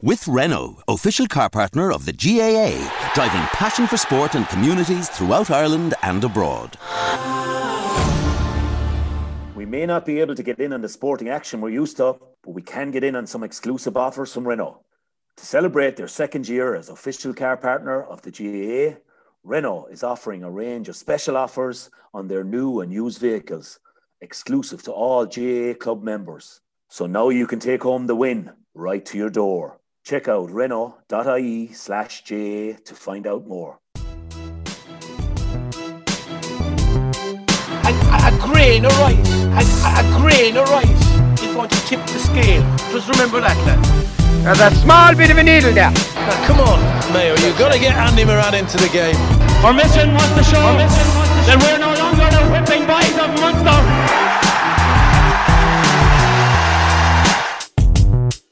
With Renault, official car partner of the GAA, driving passion for sport and communities throughout Ireland and abroad. We may not be able to get in on the sporting action we're used to, but we can get in on some exclusive offers from Renault. To celebrate their second year as official car partner of the GAA, Renault is offering a range of special offers on their new and used vehicles, exclusive to all GAA club members. So now you can take home the win right to your door. Check out renault.ie slash GAA to find out more. a, a grain of rice, a, a grain of rice is going to tip the scale. Just remember that, lad. There's a small bit of a needle there. Now, come on, Mayo, you've got to get Andy Moran into the game. Our mission was to show that we're no longer the whipping boys of Munster.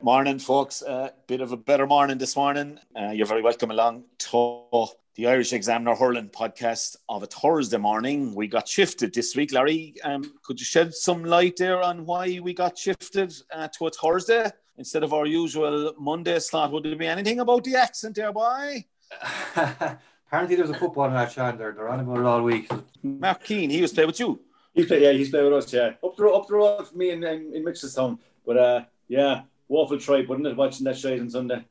Morning, folks. Uh, bit of a better morning this morning. Uh, you're very welcome along to the Irish Examiner Hurling podcast of a Thursday morning. We got shifted this week, Larry. Um, could you shed some light there on why we got shifted uh, to a Thursday instead of our usual Monday slot? Would there be anything about the accent there, boy? Apparently, there's a football match on there. They're on about it all week. Mark Keane, he was to play with you. He's play, yeah, he's played with us, yeah. Up the road, up the road for me in, in, in Mitchelstown. But uh, yeah, waffle tribe, wasn't it, watching that shite on Sunday?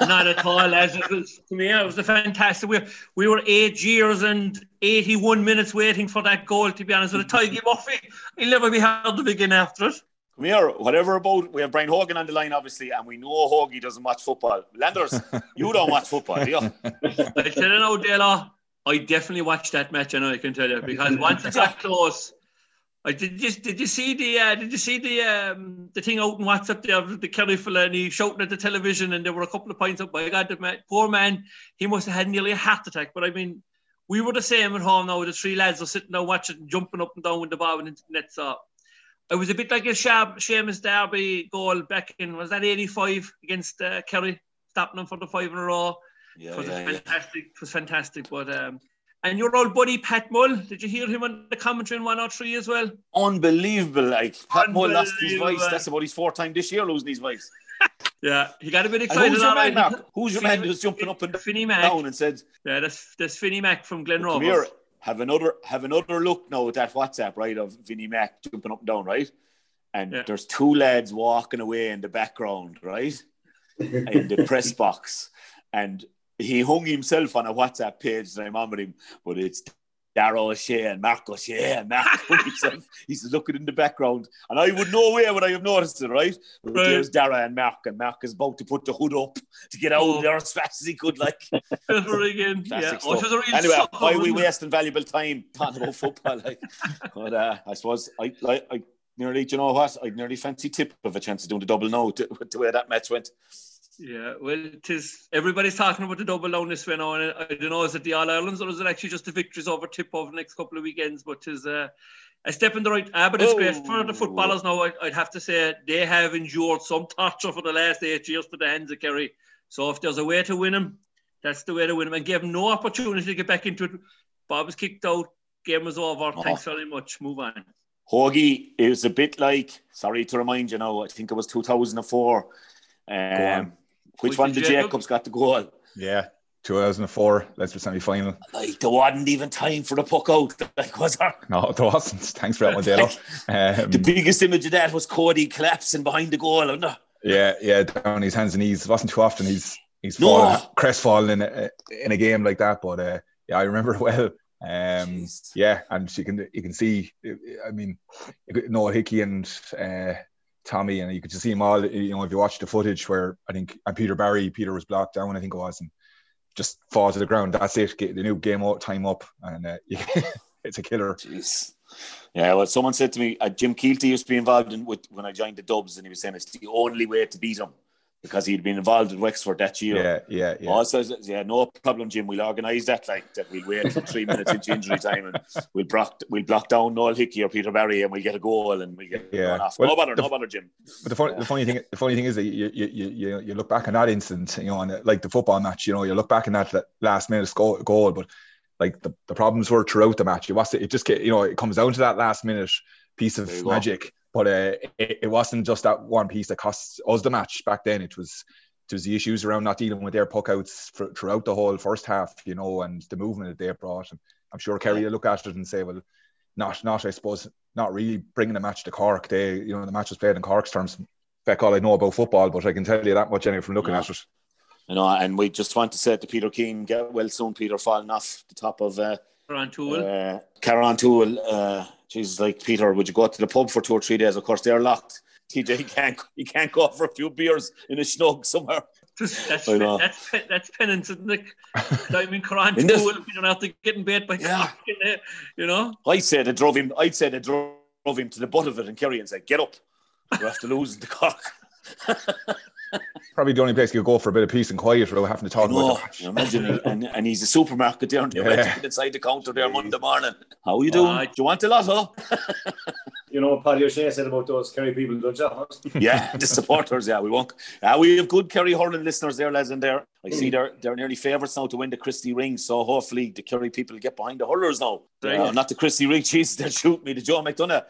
Not at all, lads. It was to me, it was a fantastic. We, we were eight years and eighty-one minutes waiting for that goal. To be honest, with Tiggy Murphy, he'll never be hard to begin after it. Come here, whatever about, we have Brian Hogan on the line, obviously, and we know Hoagie doesn't watch football. Landers, you don't watch football, do you? I tell you now, Dela, I definitely watched that match. I know I can tell you because once it got close, I did. Just did you see the uh, did you see the um, the thing out in WhatsApp there of the Kerry fella and he shouting at the television and there were a couple of points up. My God, the man, poor man, he must have had nearly a heart attack. But I mean, we were the same at home now. The three lads are sitting there watching, jumping up and down with the ball into the net. So it was a bit like a Shab, Seamus Darby goal back in was that eighty five against uh, Kerry, stopping them for the five in a row. Yeah, it was yeah, yeah. fantastic. It was fantastic. But um, and your old buddy Pat Mull, did you hear him on the commentary in one or three as well? Unbelievable. Like, Pat Mull lost his voice. That's about his fourth time this year losing his voice. Yeah, he got a bit And excited. who's your man, right. Mark? Who's your man who's jumping up and Finney Mac. down and said, Yeah, that's that's Finney Mac from Glen Come here, Rovers. have another have another look now at that WhatsApp, right, of Vinnie Mac jumping up and down, right? And Yeah. there's two lads walking away in the background, right? in the press box. And he hung himself on a WhatsApp page on with him, but it's Dara O'Shea and Mark O'Shea and Mark himself. He's looking in the background. And I would know where would I have noticed it, right? But Right. there's Dara and Mark, and Mark is about to put the hood up to get out Oh. there as fast as he could, like. Ever again. Yeah. Oh, it was a real Anyway, why are we wasting valuable time talking about football? Like, but uh, I suppose I, I, I nearly, do you know what? I nearly fancy tip of a chance of doing the double no to, the way that match went. Yeah, well, it is. Everybody's talking about the double down this way now, and I don't know is it the All Irelands or is it actually just the victories over Tip over the next couple of weekends? But it is uh, a step in the right. Ah, but it's great for the Oh. footballers now. I, I'd have to say they have endured some torture for the last eight years to the hands of Kerry. So if there's a way to win them, that's the way to win them, and give them no opportunity to get back into it. Bob was kicked out. Game was over. Oh. Thanks very much. Move on. Hoagie, it was a bit like, sorry to remind you now, I think it was 2004. Um, on. Which Was one did Jacob? Jacobs got the goal? Yeah, 2004, Leinster semi final. Like, there wasn't even time for the puck out. Like, was there? No, it wasn't. Thanks for that one, Dalo. Um, The biggest image of that was Cody collapsing behind the goal, wasn't it? yeah, yeah, down on his hands and knees. It wasn't too often he's he's No. fallen, crestfallen in a, in a game like that. But uh, yeah, I remember it well. Um, yeah, and you can you can see. I mean, you Noel Hickey and uh, Tommy, and you could just see them all. You know, if you watch the footage where I think and Peter Barry, Peter was blocked down. I think it was, and just fall to the ground. That's it. Get the new game time up, and uh, it's a killer. Jeez. Yeah, well, someone said to me, uh, Jim Keelty used to be involved in with when I joined the Dubs, and he was saying it's the only way to beat them because he'd been involved in Wexford that year. Yeah, yeah, yeah. Also, yeah, no problem, Jim. We'll organise that. Like that, we'll wait for three minutes into injury time, and we'll block, we'll block down Noel Hickey or Peter Barry, and we'll get a goal, and we get Yeah. off. Well, no bother, the- no bother, Jim. But the funny, the funny thing, the funny thing is that you, you, you, you, look back on that instant, you know, and like the football match, you know, you look back in that, last minute goal, goal, but like the, the problems were throughout the match. It was, it just, you know, it comes down to that last minute piece of go. Magic. But uh, it, it wasn't just that one piece that cost us the match back then. It was, it was the issues around not dealing with their puck outs for, throughout the whole first half, you know, and the movement that they brought. And I'm sure Kerry will look at it and say, well, not, not, I suppose, not really bringing the match to Cork. They, you know, the match was played in Cork's terms. Feck all I know about football, but I can tell you that much anyway from looking Yeah. at it. You know, and we just want to say to Peter Keane, get well soon, Peter, falling off the top of uh, Ron Toole. uh, Carrauntoohil. Uh, Jesus, like Peter, would you go out to the pub for two or three days? Of course, they're locked. TJ can't he can't go for a few beers in a snug somewhere. that's, I that's, that's penance, isn't it? I mean, Quran In this- you don't have to getting bait by Yeah. There, uh, you know? I said they drove him. I said they drove him to the butt of it and Kerry and said, "Get up, you have to lose the cock." Probably the only place you could go for a bit of peace and quiet without having to talk about No, the imagine, he- and, and he's a supermarket there, and they're Yeah. inside the counter there Monday morning. How are you doing? Aye. Do you want a lotto? You know what Paddy O'Shea said about those Kerry people, don't you? yeah, the supporters. Yeah, we won't. Uh, we have good Kerry hurling listeners there, lads, and there. I see they're they're nearly favourites now to win the Christy Ring. So hopefully the Kerry people get behind the hurlers now. Right. Uh, not the Christy Ring. Jeez, they'll shoot me, the Joe McDonagh.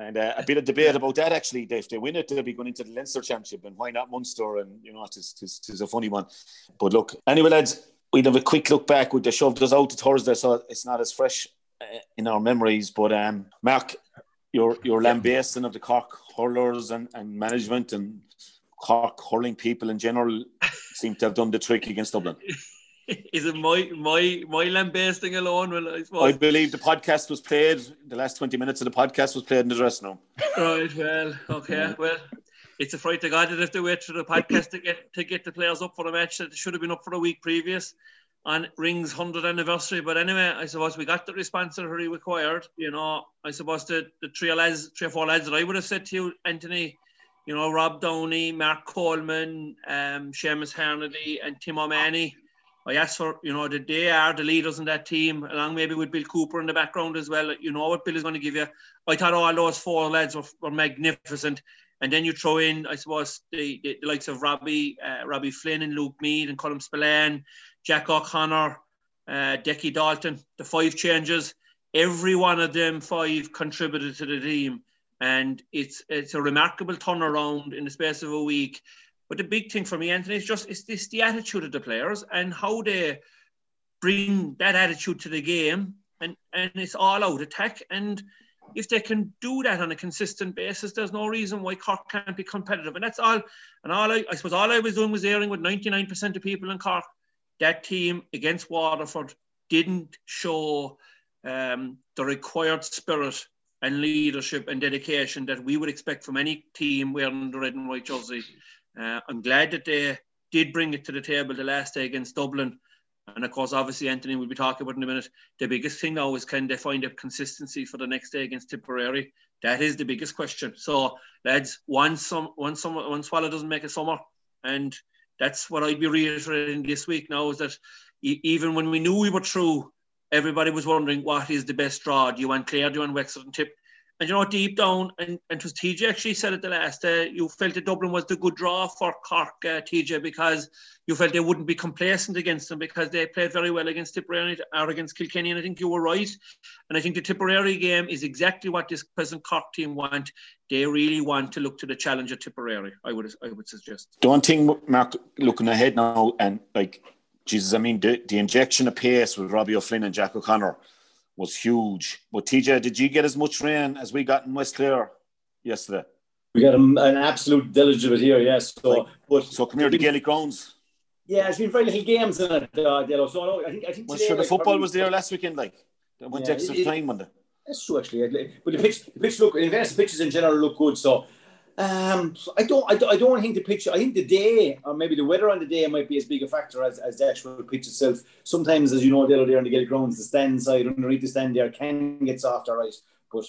And uh, a bit of debate about that actually. If they win it, they'll be going into the Leinster Championship, and why not Munster? And you know, it's, a funny one. But look, anyway, lads, we'd have a quick look back. With the shoved us out to Thursday, so it's not as fresh uh, in our memories. But um, Mark, your your lambasting of the Cork hurlers and, and management and Cork hurling people in general seem to have done the trick against Dublin. Is it my my my lambasting alone? Well, I I believe the podcast was played. The last twenty minutes of the podcast was played in the dressing room. Right. Well. Okay. Well, it's a fright to God that if they wait for the podcast to get to get the players up for the match that should have been up for a week previous on Ring's hundredth anniversary. But anyway, I suppose we got the response that we required. You know, I suppose the the three lads, three or four lads that I would have said to you, Anthony. You know, Rob Downey, Mark Coleman, um, Seamus Harnedy, and Tim O'Mahony. I asked for, you know, that they are the leaders in that team, along maybe with Bill Cooper in the background as well. You know what Bill is going to give you. I thought all those four lads were, were magnificent. And then you throw in, I suppose, the, the, the likes of Robbie, uh, Robbie Flynn and Luke Meade and Colm Spillane, Jack O'Connor, uh, Decky Dalton, the five changes. Every one of them five contributed to the team. And it's it's a remarkable turnaround in the space of a week. But the big thing for me, Anthony, is just it's this the attitude of the players and how they bring that attitude to the game, and and it's all out attack. And if they can do that on a consistent basis, there's no reason why Cork can't be competitive. And that's all. And all I, I suppose all I was doing was airing with 99% of people in Cork. That team against Waterford didn't show um, the required spirit and leadership and dedication that we would expect from any team wearing the red and white jersey. Uh, I'm glad that they did bring it to the table the last day against Dublin. And of course, obviously, Anthony will be talking about in a minute. The biggest thing now is can they find a consistency for the next day against Tipperary? That is the biggest question. So, lads, one some one summer one swallow doesn't make a summer, and that's what I'd be reiterating this week now is that even when we knew we were through, everybody was wondering what is the best draw. Do you want Clare? Do you want Wexford and Tip? And you know, deep down, and, and it was TJ actually said it the last day, you felt that Dublin was the good draw for Cork, uh, TJ, because you felt they wouldn't be complacent against them because they played very well against Tipperary or against Kilkenny, and I think you were right. And I think the Tipperary game is exactly what this present Cork team want. They really want to look to the challenge of Tipperary, I would I would suggest. The one thing, Mark, looking ahead now, and like, Jesus, I mean, the, the injection of pace with Robbie O'Flynn and Jack O'Connor was huge. But TJ, did you get as much rain as we got in West Clare yesterday? We got an, an absolute deluge of it here, yes. So, Like, but So come here to Gaelic grounds. yeah, it's been very little games in it, uh, Delo. So I think I think Well, today, sure, the like, football was there last weekend, like. They went Yeah, extra it- it- time on the. That's true, actually. But the pitch, the pitch look, in fairness, the pitches in general look good. So, um, I don't, I don't, I don't think the pitch. I think the day, or maybe the weather on the day, might be as big a factor as, as the actual pitch itself. Sometimes, as you know, Dale, there on the Gaelic grounds, the stand side underneath the stand there can get soft, all right. But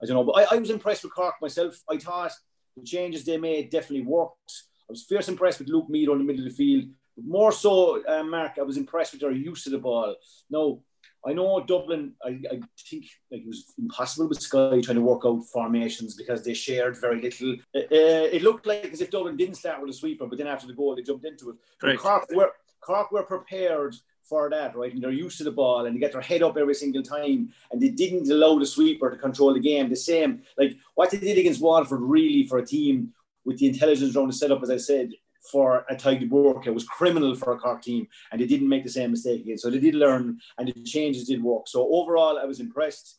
I don't know. But I, I was impressed with Cork myself. I thought the changes they made definitely worked. I was fierce impressed with Luke Meade on the middle of the field. But more so, uh, Mark, I was impressed with their use of the ball. Now, I know Dublin, I, I think like, it was impossible with Sky trying to work out formations because they shared very little. Uh, uh it looked like as if Dublin didn't start with a sweeper, but then after the goal, they jumped into it. Right. Cork, were, Cork were prepared for that, right? And they're used to the ball and they get their head up every single time. And they didn't allow the sweeper to control the game. The same, like what they did against Waterford, really for a team with the intelligence around the setup, as I said, for a de Búrca was criminal for a Cork team, and they didn't make the same mistake again. So they did learn, and the changes did work. So overall, I was impressed.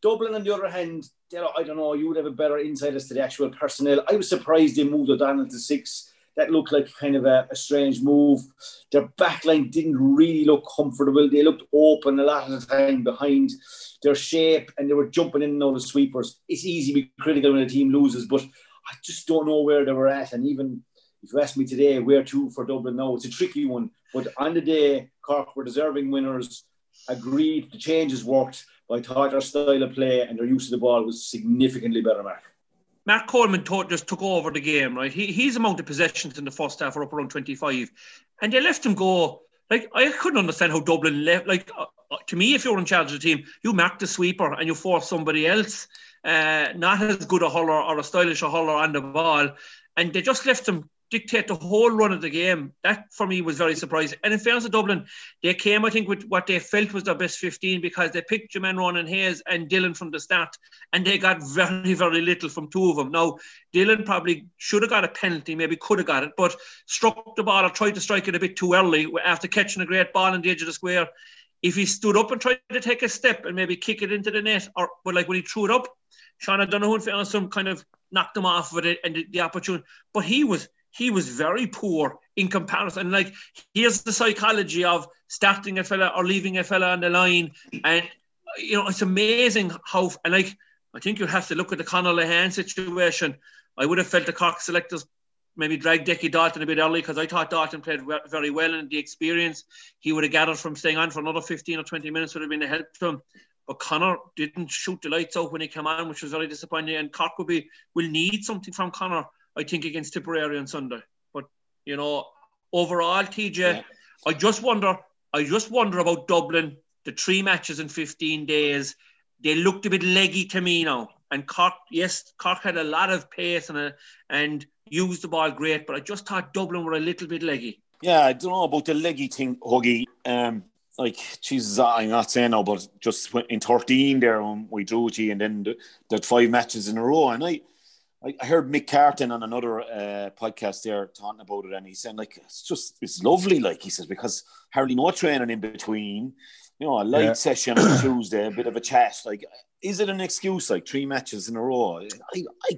Dublin, on the other hand, I don't know, you would have a better insight as to the actual personnel. I was surprised they moved O'Donnell to six. That looked like kind of a, a strange move. Their backline didn't really look comfortable. They looked open a lot of the time behind their shape, and they were jumping in and out of sweepers. It's easy to be critical when a team loses, but I just don't know where they were at. And even if you ask me today, where to for Dublin now, it's a tricky one. But on the day, Cork were deserving winners, agreed, the changes worked, I thought style of play and their use of the ball was significantly better, Mark. Mark Coleman taught, just took over the game, right? He, he's among the possessions in the first half are up around 25. And they left him go. Like, I couldn't understand how Dublin left. Like, uh, uh to me, if you're in charge of the team, you mark the sweeper and you force somebody else, uh, not as good a hauler or a stylish a hauler on the ball. And they just left him dictate the whole run of the game. That for me was very surprising. And in fairness to Dublin, they came, I think, with what they felt was their best 15 because they picked Jermaine Ronan Hayes and Dillon from the start, and they got very, very little from two of them. Now, Dillon probably should have got a penalty, maybe could have got it, but struck the ball or tried to strike it a bit too early after catching a great ball in the edge of the square. If he stood up and tried to take a step and maybe kick it into the net, or but like when he threw it up, Sean O'Donoghue in some kind of knocked him off with it and the, the opportunity. But he was he was very poor in comparison. Like, here's the psychology of starting a fella or leaving a fella on the line. And, you know, it's amazing how, and like, I think you have to look at the Conor Lehane situation. I would have felt the Cork selectors maybe drag Decky Dalton a bit early because I thought Dalton played very well and the experience he would have gathered from staying on for another 15 or 20 minutes would have been a help to him. But Conor didn't shoot the lights out when he came on, which was very disappointing. And Cork will be will need something from Conor I think, against Tipperary on Sunday. But you know, overall, TJ, yeah. I just wonder. I just wonder about Dublin. The three matches in 15 days, they looked a bit leggy to me now. And Cork, yes, Cork had a lot of pace and a, and used the ball great, but I just thought Dublin were a little bit leggy. Yeah, I don't know about the leggy thing, Huggy. Um, like, Jesus, I'm not saying no, but just in 13 there when we drew G and then the, the five matches in a row, and I I heard Mick Carton on another uh, podcast there talking about it, and he's saying like it's just it's lovely, like he says, because hardly no training in between. You know, a light yeah. session on Tuesday, a bit of a chat. Like, is it an excuse? Like three matches in a row? I, I, I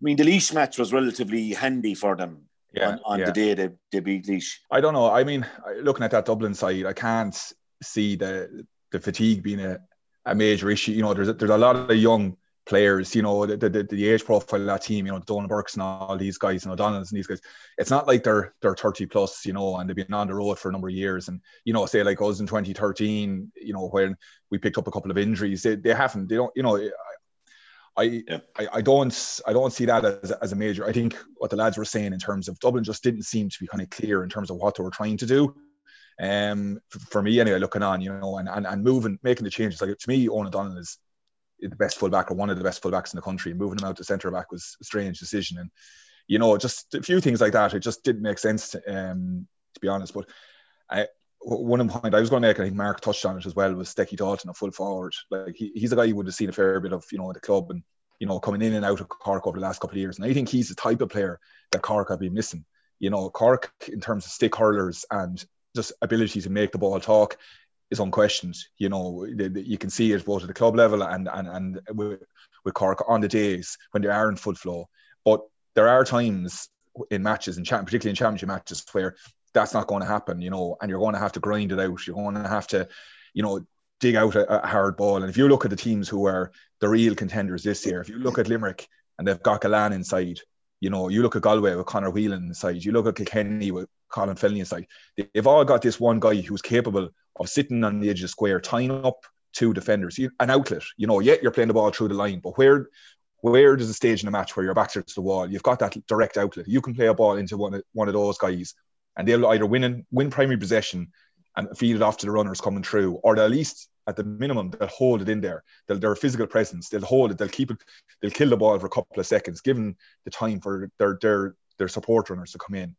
mean, the Laois match was relatively handy for them. Yeah, on, on yeah. the day they, they beat Laois. I don't know. I mean, looking at that Dublin side, I can't see the the fatigue being a, a major issue. You know, there's a, there's a lot of young players, you know, the, the, the age profile of that team, you know, Donal Burkes and all these guys, and O'Donnell's and these guys, it's not like they're they're 30 plus, you know, and they've been on the road for a number of years. And, you know, say like us in 2013, you know, when we picked up a couple of injuries, they, they haven't, they don't, you know, I, yeah. I, I don't I don't see that as, as a major. I think what the lads were saying in terms of Dublin just didn't seem to be kind of clear in terms of what they were trying to do. Um, for, me anyway, looking on, you know, and, and, and moving, making the changes. Like to me, Eoghan O'Donnell is the best fullback or one of the best fullbacks in the country. Moving him out to centre back was a strange decision, and you know, just a few things like that. It just didn't make sense, to, um, to be honest. But I, one point I was going to make, I think Mark touched on it as well, was Decky Dalton, a full forward. Like he, he's a guy you would have seen a fair bit of, you know, at the club and you know coming in and out of Cork over the last couple of years. And I think he's the type of player that Cork have been missing. You know, Cork in terms of stick hurlers and just ability to make the ball talk is unquestioned. You know, the, the, you can see it both at the club level and and and with, with Cork on the days when they are in full flow. But there are times in matches, and particularly in championship matches, where that's not going to happen. You know, and you're going to have to grind it out. You're going to have to, you know, dig out a, a hard ball. And if you look at the teams who are the real contenders this year, if you look at Limerick and they've got Gillane inside, you know, you look at Galway with Conor Whelan inside, you look at Kilkenny with Colin Fennelly inside. They've all got this one guy who's capable of sitting on the edge of the square, tying up two defenders, an outlet. You know, yet you're playing the ball through the line, but where where there's a stage in a match where your back's to the wall, you've got that direct outlet. You can play a ball into one of, one of those guys, and they'll either win and win primary possession and feed it off to the runners coming through, or at least at the minimum they'll hold it in there. They'll their physical presence, they'll hold it, they'll keep it, they'll kill the ball for a couple of seconds, given the time for their their their support runners to come in.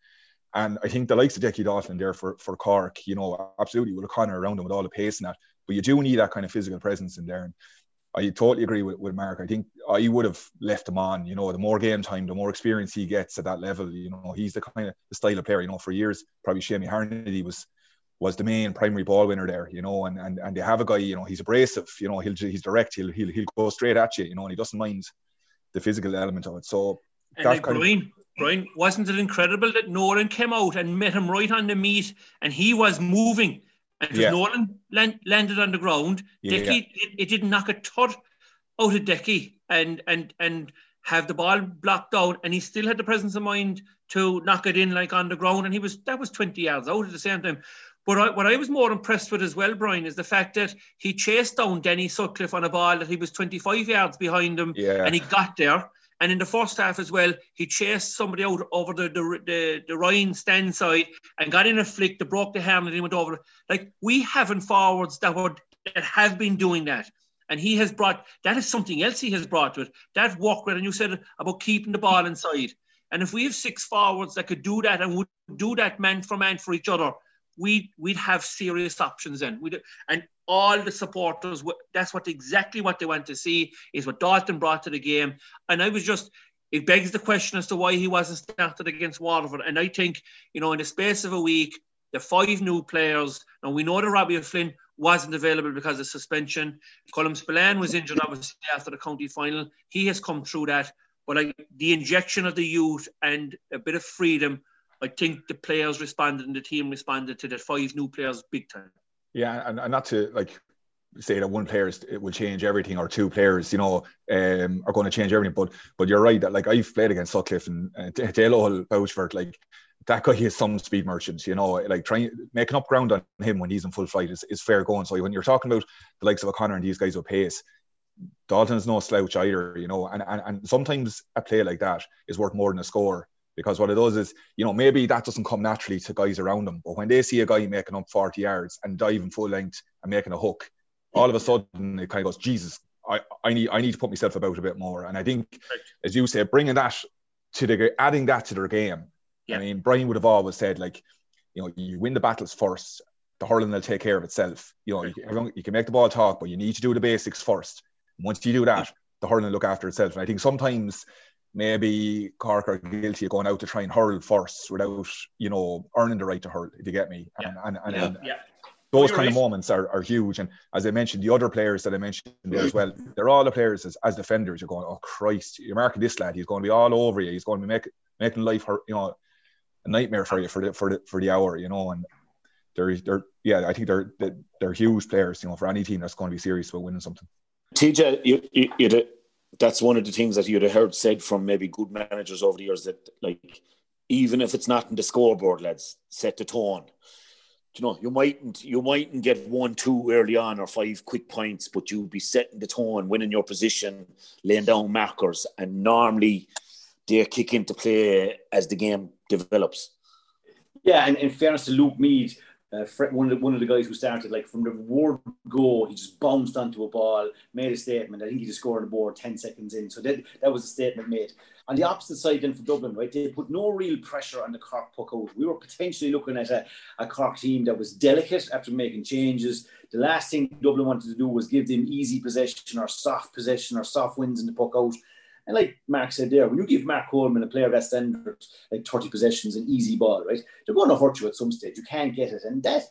And I think the likes of Decky Dalton there for, for Cork, you know, absolutely with O'Connor around them with all the pace and that. But you do need that kind of physical presence in there. And I totally agree with, with Mark. I think I would have left him on. You know, the more game time, the more experience he gets at that level. You know, he's the kind of the style of player. You know, for years, probably Seamie Harnedy was was the main primary ball winner there. You know, and and and they have a guy. You know, he's abrasive. You know, he'll he's direct. He'll he'll he'll go straight at you. You know, and he doesn't mind the physical element of it. So and like Brian, of, Brian, wasn't it incredible that Nolan came out and met him right on the meet, and he was moving and yeah. Nolan land, landed on the ground, yeah, yeah. It, it, didn't knock a thud out of Decky and and and have the ball blocked out, and he still had the presence of mind to knock it in like on the ground, and he was that was 20 yards out at the same time. But I, what I was more impressed with as well, Brian, is the fact that he chased down Danny Sutcliffe on a ball that he was 25 yards behind him, yeah. and he got there. And in the first half as well, he chased somebody out over the the, the, the Ryan stand side and got in a flick that broke the hand and he went over. Like we haven't forwards that would that have been doing that. And he has brought that is something else he has brought to it. That work rate, and you said about keeping the ball inside. And if we have six forwards that could do that and would do that man for man for each other, we we'd have serious options then. We'd, and all the supporters that's what exactly what they want to see is what Dalton brought to the game. And I was just it begs the question as to why he wasn't started against Waterford. And I think you know in the space of a week, the five new players, and we know that Robbie O'Flynn wasn't available because of suspension. Colm Spillane was injured obviously after the county final. He has come through that. But like the injection of the youth and a bit of freedom I think the players responded and the team responded to the five new players big time. Yeah, and, and not to like say that one player is, it will change everything or two players, you know, um, are going to change everything. But but you're right that like I've played against Sutcliffe and uh, they'll all. Like that guy is some speed merchants, you know, like trying making up ground on him when he's in full flight is, is fair going. So when you're talking about the likes of O'Connor and these guys with pace, Dalton's no slouch either, you know, and, and, and sometimes a play like that is worth more than a score because what it does is, you know, maybe that doesn't come naturally to guys around them, but when they see a guy making up 40 yards and diving full length and making a hook, all of a sudden it kind of goes, Jesus, I, I need I need to put myself about a bit more. And I think, as you say, bringing that to the adding that to their game. Yeah. I mean, Brian would have always said like, you know, you win the battles first. The hurling will take care of itself. You know, you, you can make the ball talk, but you need to do the basics first. Once you do that, the hurling will look after itself. And I think sometimes maybe Cork are guilty of going out to try and hurl first without, you know, earning the right to hurl, if you get me. Yeah. And, and, and, yeah. those kind right. of moments are, are huge. And as I mentioned, the other players that I mentioned as mm. well, they're all the players as, as defenders. You're going, oh Christ, you're marking this lad. He's going to be all over you. He's going to be make, making life, you know, a nightmare for you for the for the for the hour, you know. And they're they're yeah, I think they're they're huge players, you know, for any team that's going to be serious about winning something. TJ, you, you, you that's one of the things that you'd have heard said from maybe good managers over the years that like even if it's not in the scoreboard, lads, set the tone. You know, you mightn't you mightn't get one, two early on or five quick points, but you'll be setting the tone, winning your position, laying down markers, and normally they kick into play as the game develops. Yeah, and in fairness to Luke Meade, uh, one of the, one of the guys who started like from the word go, he just bounced onto a ball, made a statement. I think he just scored on the board ten seconds in. So that that was a statement made. On the opposite side, then for Dublin, right, they put no real pressure on the Cork puck out. We were potentially looking at a, a Cork team that was delicate after making changes. The last thing Dublin wanted to do was give them easy possession or soft possession or soft wins in the puck out. And like Mark said there, when you give Mark Coleman a player that standard like 30 possessions and easy ball, right, they're going to hurt you at some stage. You can't get it. And that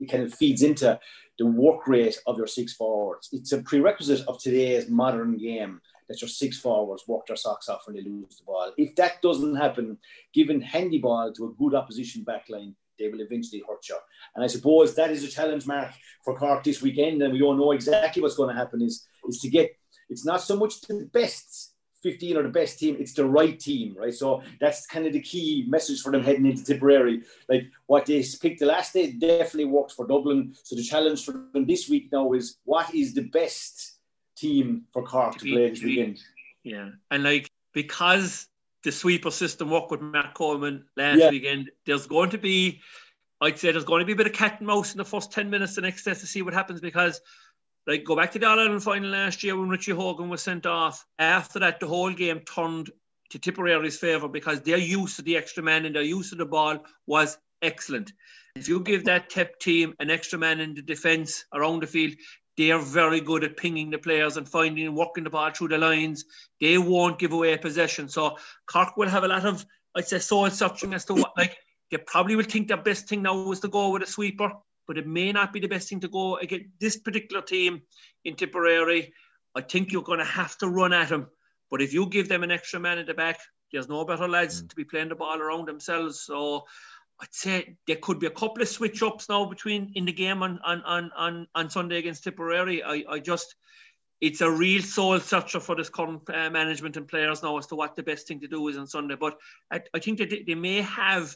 it kind of feeds into the work rate of your six forwards. It's a prerequisite of today's modern game that your six forwards work their socks off when they lose the ball. If that doesn't happen, given handy ball to a good opposition backline, they will eventually hurt you. And I suppose that is a challenge, Mark, for Cork this weekend. And we don't know exactly what's going to happen. Is is to get it's not so much the best 15 are the best team, it's the right team, right? So that's kind of the key message for them heading into Tipperary. Like what they picked the last day definitely worked for Dublin. So the challenge for them this week now is what is the best team for Cork to play this weekend? Yeah, and like because the sweeper system worked with Mark Coleman last Yeah. weekend, there's going to be, I'd say, there's going to be a bit of cat and mouse in the first ten minutes the next test to see what happens because. Like go back to the All Ireland final last year when Richie Hogan was sent off. After that, the whole game turned to Tipperary's favour because their use of the extra man and their use of the ball was excellent. If you give that TEP team an extra man in the defence around the field, they are very good at pinging the players and finding and working the ball through the lines. They won't give away possession. So Cork will have a lot of, I'd say, soul searching as to what, like, they probably will think their best thing now is to go with a sweeper, but it may not be the best thing to go against this particular team in Tipperary. I think you're going to have to run at them. But if you give them an extra man at the back, there's no better lads to be playing the ball around themselves. So I'd say there could be a couple of switch ups now between in the game on on on on, on Sunday against Tipperary. I, I just it's a real soul searcher for this current uh, management and players now as to what the best thing to do is on Sunday. But I, I think that they, they may have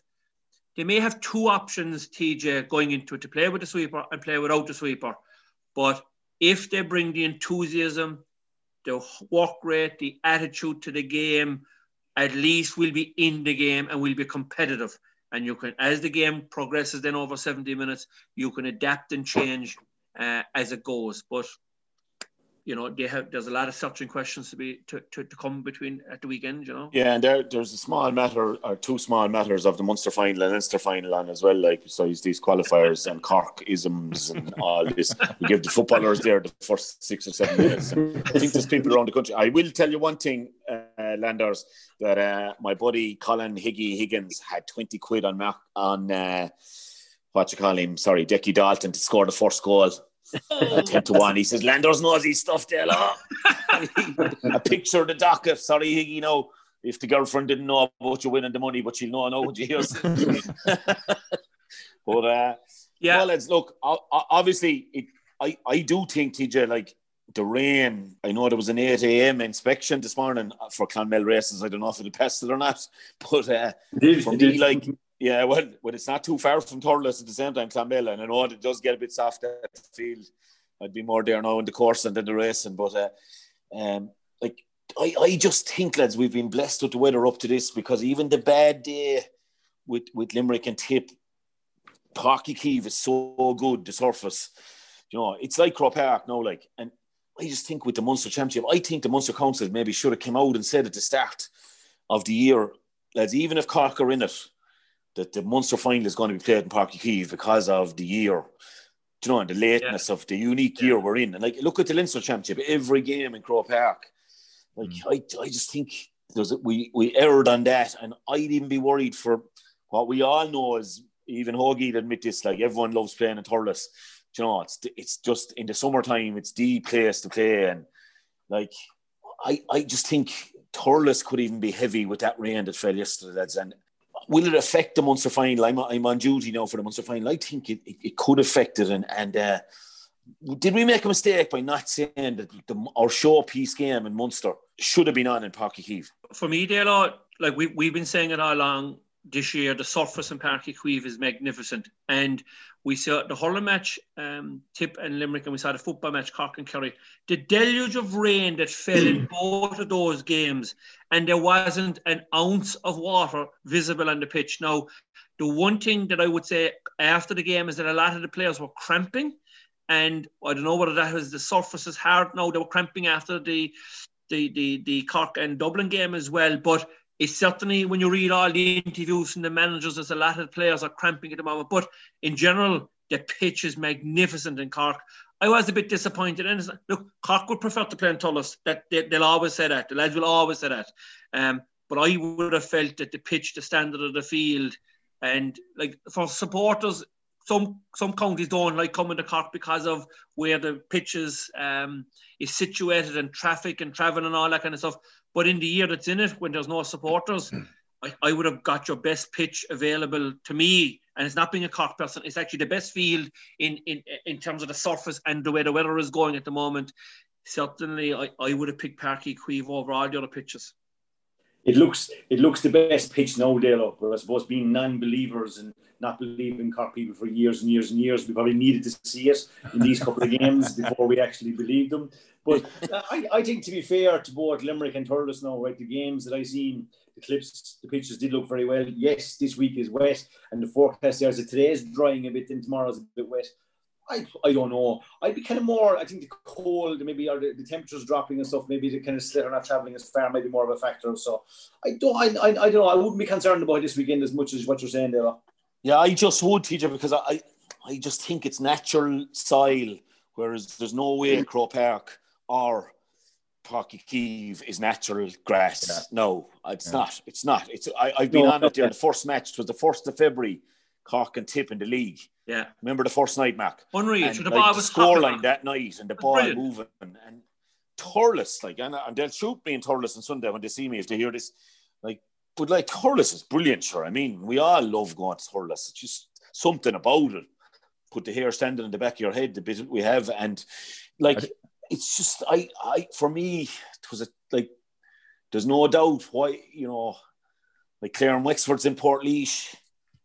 they may have two options, TJ, going into it to play with the sweeper and play without the sweeper. But if they bring the enthusiasm, the work rate, the attitude to the game, at least we'll be in the game and we'll be competitive. And you can, as the game progresses, then over 70 minutes, you can adapt and change uh, as it goes. But you know, they have there's a lot of searching questions to be to, to, to come between at the weekend. You know. Yeah, and there, there's a small matter or two small matters of the Munster final and Leinster final on as well. Like besides these qualifiers and Cork isms and all this, we give the footballers there the first six or seven minutes. I think there's people around the country. I will tell you one thing, uh, Landers, that uh, my buddy Colin Higgy Higgins had twenty quid on on uh, what you call him? Sorry, Decky Dalton to score the first goal. 10 to 1. He says, Landers knows his stuff there. law." And he- a picture of the docket. Sorry, Higgy, know, If the girlfriend didn't know about you winning the money, but she'll know now what you hear. but uh, Yeah. well, let's look. o- o- Obviously, it, I I do think TJ like the rain. I know there was an eight a.m. inspection this morning for Clonmel races. I don't know if it passed it or not, but uh, Did- for me, did- like yeah, well, well, it's not too far from Thurles at the same time, Clonmel, and I know it does get a bit soft at the field. I'd be more there now in the course and in the racing, but uh, um, like I, I just think, lads, we've been blessed with the weather up to this because even the bad day with with Limerick and Tip, Páirc Uí Chaoimh is so good. The surface, you know, it's like Croke Park now, like, and I just think with the Munster Championship, I think the Munster Council maybe should have come out and said at the start of the year, lads, even if Cork are in it, that the Munster final is going to be played in Páirc Uí Chaoimh because of the year. You know, and the lateness of the unique year we're in. And like, look at the Leinster Championship, every game in Croke Park. Like, mm. I, I just think there's we we erred on that, and I'd even be worried for what we all know is even Hoagie'd admit this. Like, everyone loves playing in Thurles. Do you know, it's it's just in the summertime, it's the place to play, and like, I I just think Thurles could even be heavy with that rain that fell yesterday, lads, and will it affect the Munster final? I'm, I'm on duty now for the Munster final. I think it, it, it could affect it. And, and uh, did we make a mistake by not saying that the, our showpiece game in Munster should have been on in Páirc Uí Chaoimh? for me, Dale, like we, we've been saying it all along this year, the surface in Páirc Uí Chaoimh is magnificent. And we saw the hurling match, um, Tip and Limerick, and we saw the football match, Cork and Kerry. The deluge of rain that fell in both of those games, and there wasn't an ounce of water visible on the pitch. Now, the one thing that I would say after the game is that a lot of the players were cramping. And I don't know whether that was the surface is hard now. They were cramping after the the the the Cork and Dublin game as well. But it's certainly when you read all the interviews from the managers, there's a lot of players are cramping at the moment. But in general, the pitch is magnificent in Cork. I was a bit disappointed. And look, Cork would prefer to play in Thurles. That they, will always say that. The lads will always say that. Um, but I would have felt that the pitch, the standard of the field, and like for supporters, some some counties don't like coming to Cork because of where the pitches um, is situated and traffic and travel and all that kind of stuff. But in the year that's in it, when there's no supporters, hmm. I, I would have got your best pitch available to me. And it's not being a Cork person; it's actually the best field in in in terms of the surface and the way the weather is going at the moment. certainly I, I would have picked Páirc Uí Chaoimh over all the other pitches. It looks it looks the best pitch now, Dale. But I suppose being non-believers and not believing Cork people for years and years and years, we probably needed to see it in these couple of games before we actually believed them. But uh, I, I think to be fair to both Limerick and Thurles now, right, the games that I seen, the clips, the pitches did look very well. Yes, this week is wet, and the forecast there is that today is drying a bit, and tomorrow's a bit wet. I, I don't know. I'd be kind of more. I think the cold, maybe, or the, the temperatures dropping and stuff. Maybe the kind of slitter not traveling as far, maybe more of a factor. So I don't. I, I, I don't know. I wouldn't be concerned about this weekend as much as what you're saying there. Yeah, I just would, TJ, because I, I just think it's natural soil, whereas there's no way mm. Croke Park or Páirc Uí Chaoimh is natural grass. Yeah. No, it's yeah. not. It's not. It's I, have been no, on it there. The first match it was the first of February. Cork and Tip in the league. Yeah. Remember the first night, Mac? Unreal. And, the like, ball was scoreline that night and the ball Brilliant. moving and, and Thurles, like, and, and they'll shoot me in Thurles on Sunday when they see me if they hear this. Like, but like Thurles is brilliant, sure. I mean, we all love going to Thurles. It's just something about it. Put the hair standing in the back of your head, the bit we have, and like it's just I I for me it was a like there's no doubt why you know like Clare and Wexford's in Portlaoise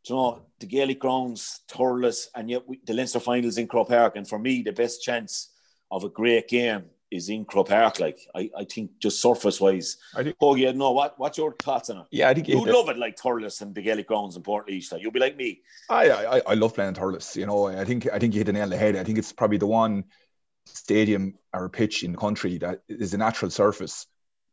you know, the Gaelic grounds, Thurles, and yet we, the Leinster finals in Croke Park. And for me, the best chance of a great game is in Croke Park. Like I, I think just surface wise. I think, oh yeah, no, what what's your thoughts on it? Yeah, I think you love it like Thurles and the Gaelic grounds in Portlaoise. Like, you'll be like me. I, I I love playing Thurles. You know, I think I think you hit the nail on the head. I think it's probably the one stadium or pitch in the country that is a natural surface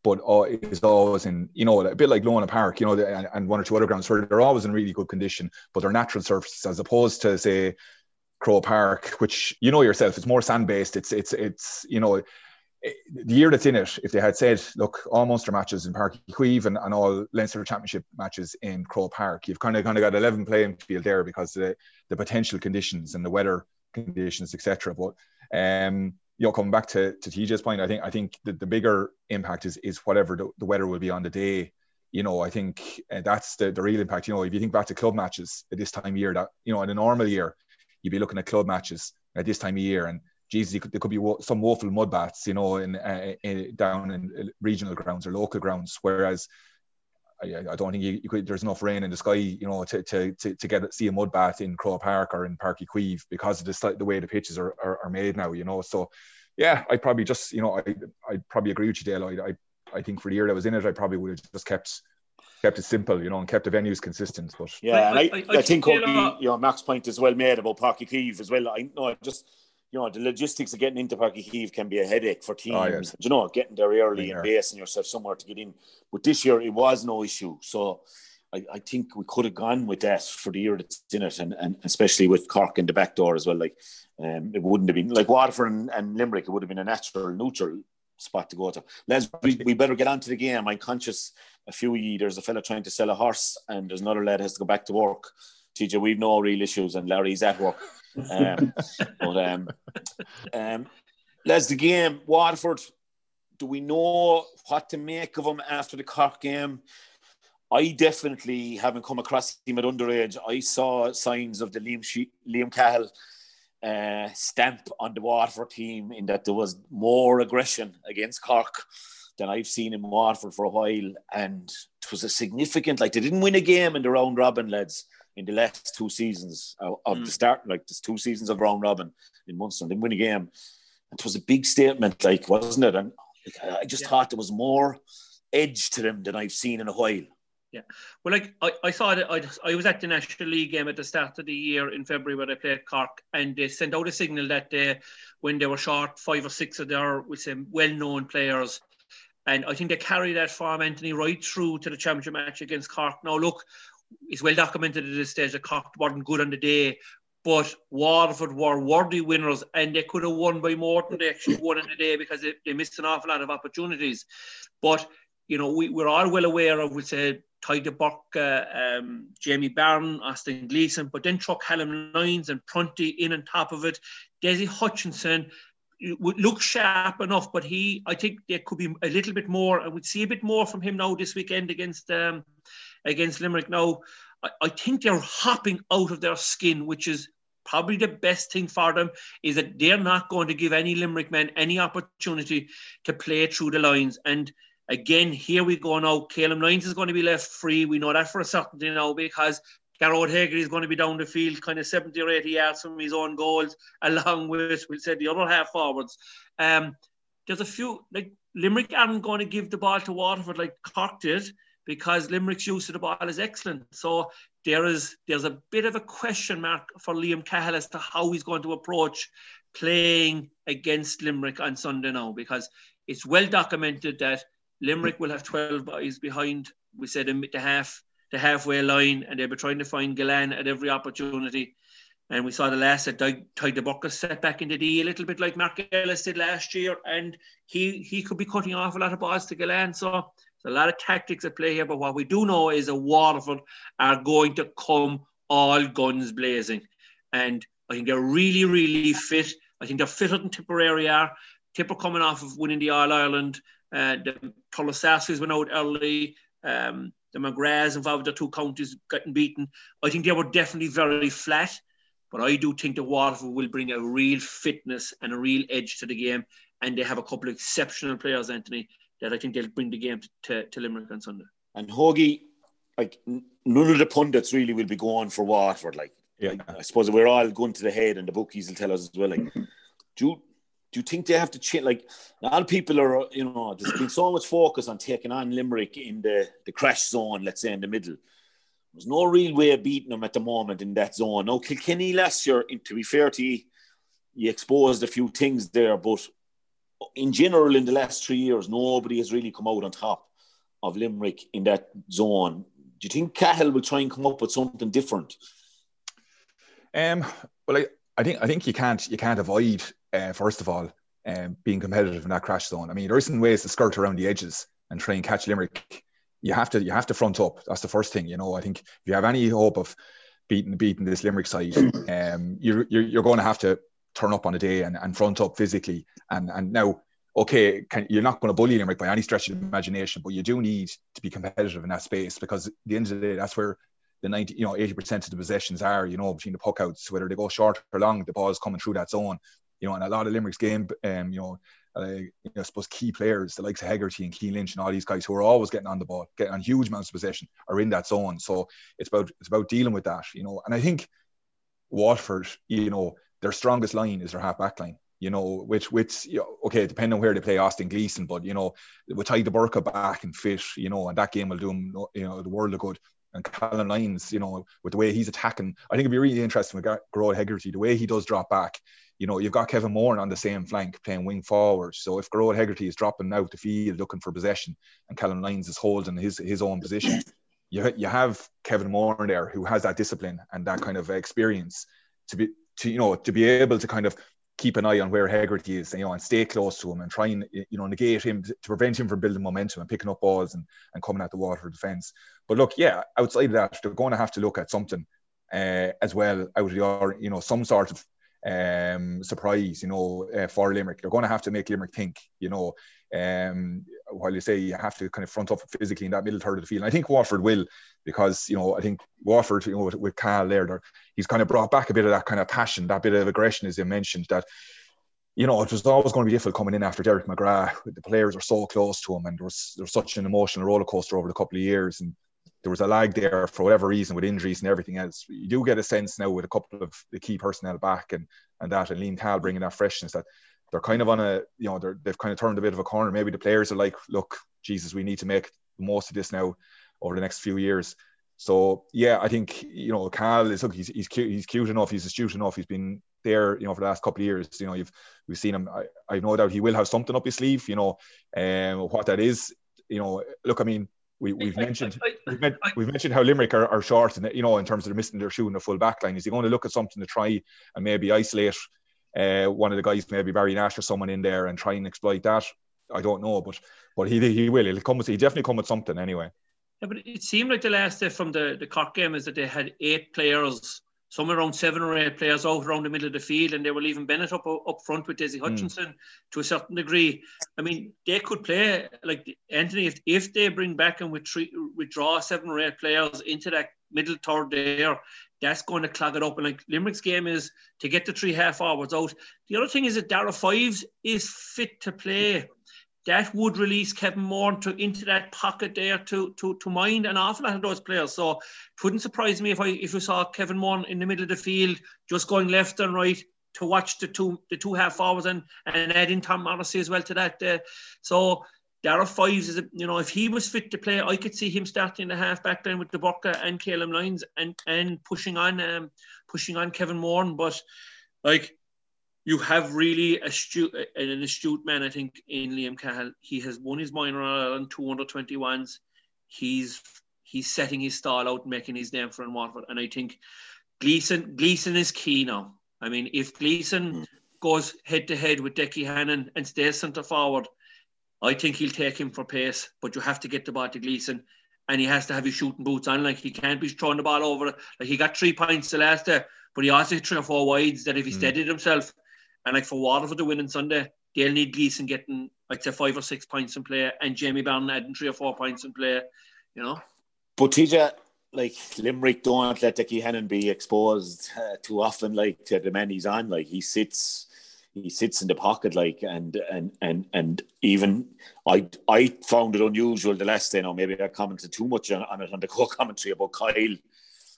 but uh, is always in, you know, a bit like Nowlan Park, you know, and, and, one or two other grounds where they're always in really good condition, but they're natural surfaces as opposed to, say, Croke Park, which you know yourself, it's more sand based. It's, it's, it's, you know, the year that's in it, if they had said, look, all Munster matches in Uí Chaoimh and, and all Leinster Championship matches in Crow Park, you've kind of kind of got 11 playing field there because the, the potential conditions and the weather conditions, etc. But um, you know, coming back to, to TJ's point, I think I think the, the bigger impact is is whatever the, the weather will be on the day. You know, I think uh, that's the, the real impact. You know, if you think back to club matches at this time of year, that you know, in a normal year, you'd be looking at club matches at this time of year, and could, there could be some woeful mud baths, you know, in, uh, in down in regional grounds or local grounds. Whereas I, I, don't think you, you, could, there's enough rain in the sky, you know, to, to, to, to get see a mud bath in Croke Park or in Páirc Uí Chaoimh because of the, the way the pitches are, are, are, made now, you know. So, yeah, I probably just, you know, I I probably agree with you, Dale. I, I, I think for the year that I was in it, I probably would have just kept kept it simple, you know, and kept the venues consistent. But yeah, and I, I, I, I think what you know, Mac's point is well made about Páirc Uí Chaoimh as well. I know just you know, the logistics of getting into Uí Chaoimh can be a headache for teams. Oh, yeah. You know, getting there early and basing yourself somewhere to get in. But this year it was no issue. So I, I think we could have gone with that for the year that's in it, and, and especially with Cork in the back door as well. Like um, it wouldn't have been like Waterford and, and Limerick. It would have been a natural, neutral spot to go to. Les, we, we better get on to the game. I'm conscious a few there's a fella trying to sell a horse, and there's another lad has to go back to work. TJ, we've no real issues, and Larry's at work. Um, but um, um, Les, the game, Waterford, do we know what to make of them after the Cork game? I definitely haven't come across him at underage. I saw signs of the Liam, she- Liam Cahill uh, stamp on the Waterford team in that there was more aggression against Cork than I've seen in Waterford for a while. And it was a significant, like they didn't win a game in the round robin, lads in the last two seasons of, of mm. the start, like there's two seasons of round robin in Munster, didn't win a game. It was a big statement, like wasn't it? And I just yeah. thought there was more edge to them than I've seen in a while. Yeah, well, like I, I saw that I, I was at the National League game at the start of the year in February where they played Cork, and they sent out a signal that day when they were short five or six of their with some well-known players, and I think they carried that from Anthony right through to the championship match against Cork. Now, look, it's well documented at this stage that Cork weren't good on the day, but Waterford were worthy winners and they could have won by more than they actually won in the day because they, they missed an awful lot of opportunities. But, you know, we, we're all well aware of, we say, Tadhg Burke, uh, um, Jamie Barron, Austin Gleeson, but then Truck Hallam Lyons and Prunty in on top of it. Dessie Hutchinson would look sharp enough, but he, I think there could be a little bit more. I would see a bit more from him now this weekend against um, against Limerick. Now, I, I think they're hopping out of their skin, which is probably the best thing for them is that they're not going to give any Limerick men any opportunity to play through the lines. And again, here we go now. Calum Lyons is going to be left free. We know that for a certainty now because Gearóid Hegarty is going to be down the field, kind of 70 or 80 yards from his own goals, along with, we'll say, the other half forwards. Um, there's a few, like Limerick aren't going to give the ball to Waterford like Cork did because Limerick's use of the ball is excellent. So there is there's a bit of a question mark for Liam Cahill as to how he's going to approach playing against Limerick on Sunday now because it's well documented that Limerick will have 12 boys behind, we said, in the half the halfway line, and they'll be trying to find Gillane at every opportunity. And we saw the last that the bucket set back into the a little bit like Mark Ellis did last year, and he he could be cutting off a lot of balls to Gillane. So a lot of tactics at play here. But what we do know is that Waterford are going to come all guns blazing, and I think they're really really fit. I think they're fitter than Tipperary are. Tipper coming off of winning the All Ireland. Uh, the Tullasaskis went out early. Um, the McGraths involved the two counties getting beaten. I think they were definitely very flat, but I do think the Waterford will bring a real fitness and a real edge to the game. And they have a couple of exceptional players, Anthony, that I think they'll bring the game to, to Limerick on Sunday. And Hoagie, like none of the pundits really will be going for Waterford. Like, yeah. Like, I suppose we're all going to the head, and the bookies will tell us as well. Like, do do you think they have to change? Like a lot of people are, uh, you know, there's been so much focus on taking on Limerick in the, the crash zone, let's say in the middle. There's no real way of beating them at the moment in that zone. Now, Kilkenny last year, to be fair to you, you exposed a few things there, but in general, in the last three years, nobody has really come out on top of Limerick in that zone. Do you think Cahill will try and come up with something different? Um, well, I, I think I think you can't you can't avoid uh, first of all, um, being competitive in that crash zone. I mean, there isn't ways to skirt around the edges and try and catch Limerick. You have to you have to front up. That's the first thing. You know, I think if you have any hope of beating beating this Limerick side, um, you're, you're, you're going to have to turn up on a day and, and front up physically. And and now, okay, can, you're not going to bully Limerick by any stretch of imagination, but you do need to be competitive in that space because at the end of the day, that's where the 90, you know, 80% of the possessions are, you know, between the puck outs, whether they go short or long, the ball is coming through that zone you know, and a lot of Limerick's game, um, you know, uh, you know, I suppose key players, the likes of Hegarty and Cian Lynch and all these guys who are always getting on the ball, getting on huge amounts of possession, are in that zone. So it's about it's about dealing with that, you know. And I think Waterford, you know, their strongest line is their half back line. You know, which which you know, okay, depending on where they play Austin Gleeson, but you know, with Tadhg de Búrca back and fit, you know, and that game will do him, you know, the world of good and Calum Lyons, you know, with the way he's attacking, I think it'd be really interesting with Gearóid Hegarty, the way he does drop back you know, you've got Kevin Moore on the same flank playing wing forward. So if Gearóid Hegarty is dropping out the field looking for possession and Calum Lyons is holding his his own position, you you have Kevin Moore there who has that discipline and that kind of experience to be to you know to be able to kind of keep an eye on where Hegarty is, you know, and stay close to him and try and you know negate him to prevent him from building momentum and picking up balls and, and coming at the water defence. But look, yeah, outside of that, they're going to have to look at something uh, as well out of the you know some sort of um, surprise, you know, uh, for Limerick. They're going to have to make Limerick think, you know, um, while you say you have to kind of front up physically in that middle third of the field. I think Waterford will, because, you know, I think Waterford, you know, with, with Carl there, he's kind of brought back a bit of that kind of passion, that bit of aggression, as you mentioned, that, you know, it was always going to be difficult coming in after Derek McGrath. The players are so close to him and there was, there was such an emotional roller coaster over the couple of years. And there was a lag there for whatever reason with injuries and everything else. You do get a sense now with a couple of the key personnel back and and that and Liam Cahill bringing that freshness that they're kind of on a you know they're, they've kind of turned a bit of a corner. Maybe the players are like, look, Jesus, we need to make the most of this now over the next few years. So yeah, I think you know Cal is look he's he's cute, he's cute enough, he's astute enough, he's been there you know for the last couple of years. You know you've we've seen him. I I've no doubt he will have something up his sleeve. You know, um, what that is. You know, look, I mean, we, we've mentioned we've, met, we've mentioned how Limerick are, are short and you know in terms of they're missing their shoe in the full back line. Is he going to look at something to try and maybe isolate uh, one of the guys, maybe Barry Nash or someone in there and try and exploit that? I don't know, but but he he will. He'll come with he definitely come with something anyway. Yeah, but it seemed like the last day from the the Cork game is that they had eight players somewhere around seven or eight players out around the middle of the field, and they were leaving Bennett up up front with Dessie hmm. Hutchinson mm. to a certain degree. I mean, they could play like Anthony if, if they bring back and withdraw seven or eight players into that middle third there, that's going to clog it up. And like Limerick's game is to get the three half hours out. The other thing is that Darragh Fives is fit to play. That would release Kevin Moore to, into that pocket there to, to to mind an awful lot of those players. So it wouldn't surprise me if I if we saw Kevin Moore in the middle of the field just going left and right to watch the two the two half hours and and add in Tom Morrissey as well to that. Uh, so Darragh Fives is, a, you know, if he was fit to play, I could see him starting the half back line with Burka and Calum Lyons and and pushing on, um, pushing on Kevin Moore. But like, you have really astute an astute man, I think, in Liam Cahill. He has won his minor on two under twenty ones. He's he's setting his style out, making his name for in Waterford, and I think Gleeson Gleeson is key now. I mean, if Gleeson mm. goes head to head with Decky Hannon and stays centre forward I think he'll take him for pace, but you have to get the ball to Gleeson and he has to have his shooting boots on. Like he can't be throwing the ball over. Like he got three points the last day, but he also hit three or four wides that if he mm. steadied himself and like for Waterford to win on Sunday, they'll need Gleeson getting like say five or six points in play and Jamie Byrne adding three or four points in play, you know. But TJ, like Limerick don't let Dickie Hannon be exposed uh, too often, like to the men he's on. Like he sits he sits in the pocket like and and and and even I I found it unusual the last day. Now maybe I commented too much on, on it on the co-commentary about Kyle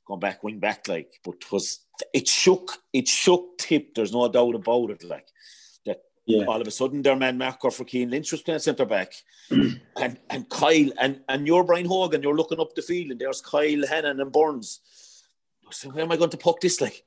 going back wing back like, but it was it shook it shook tip. There's no doubt about it. Like that yeah. all of a sudden their man Marco for Cian Lynch was playing centre back, and and Kyle and and you're Brian Hogan. You're looking up the field and there's Kyle Hannon and Burns. So where am I going to puck this like?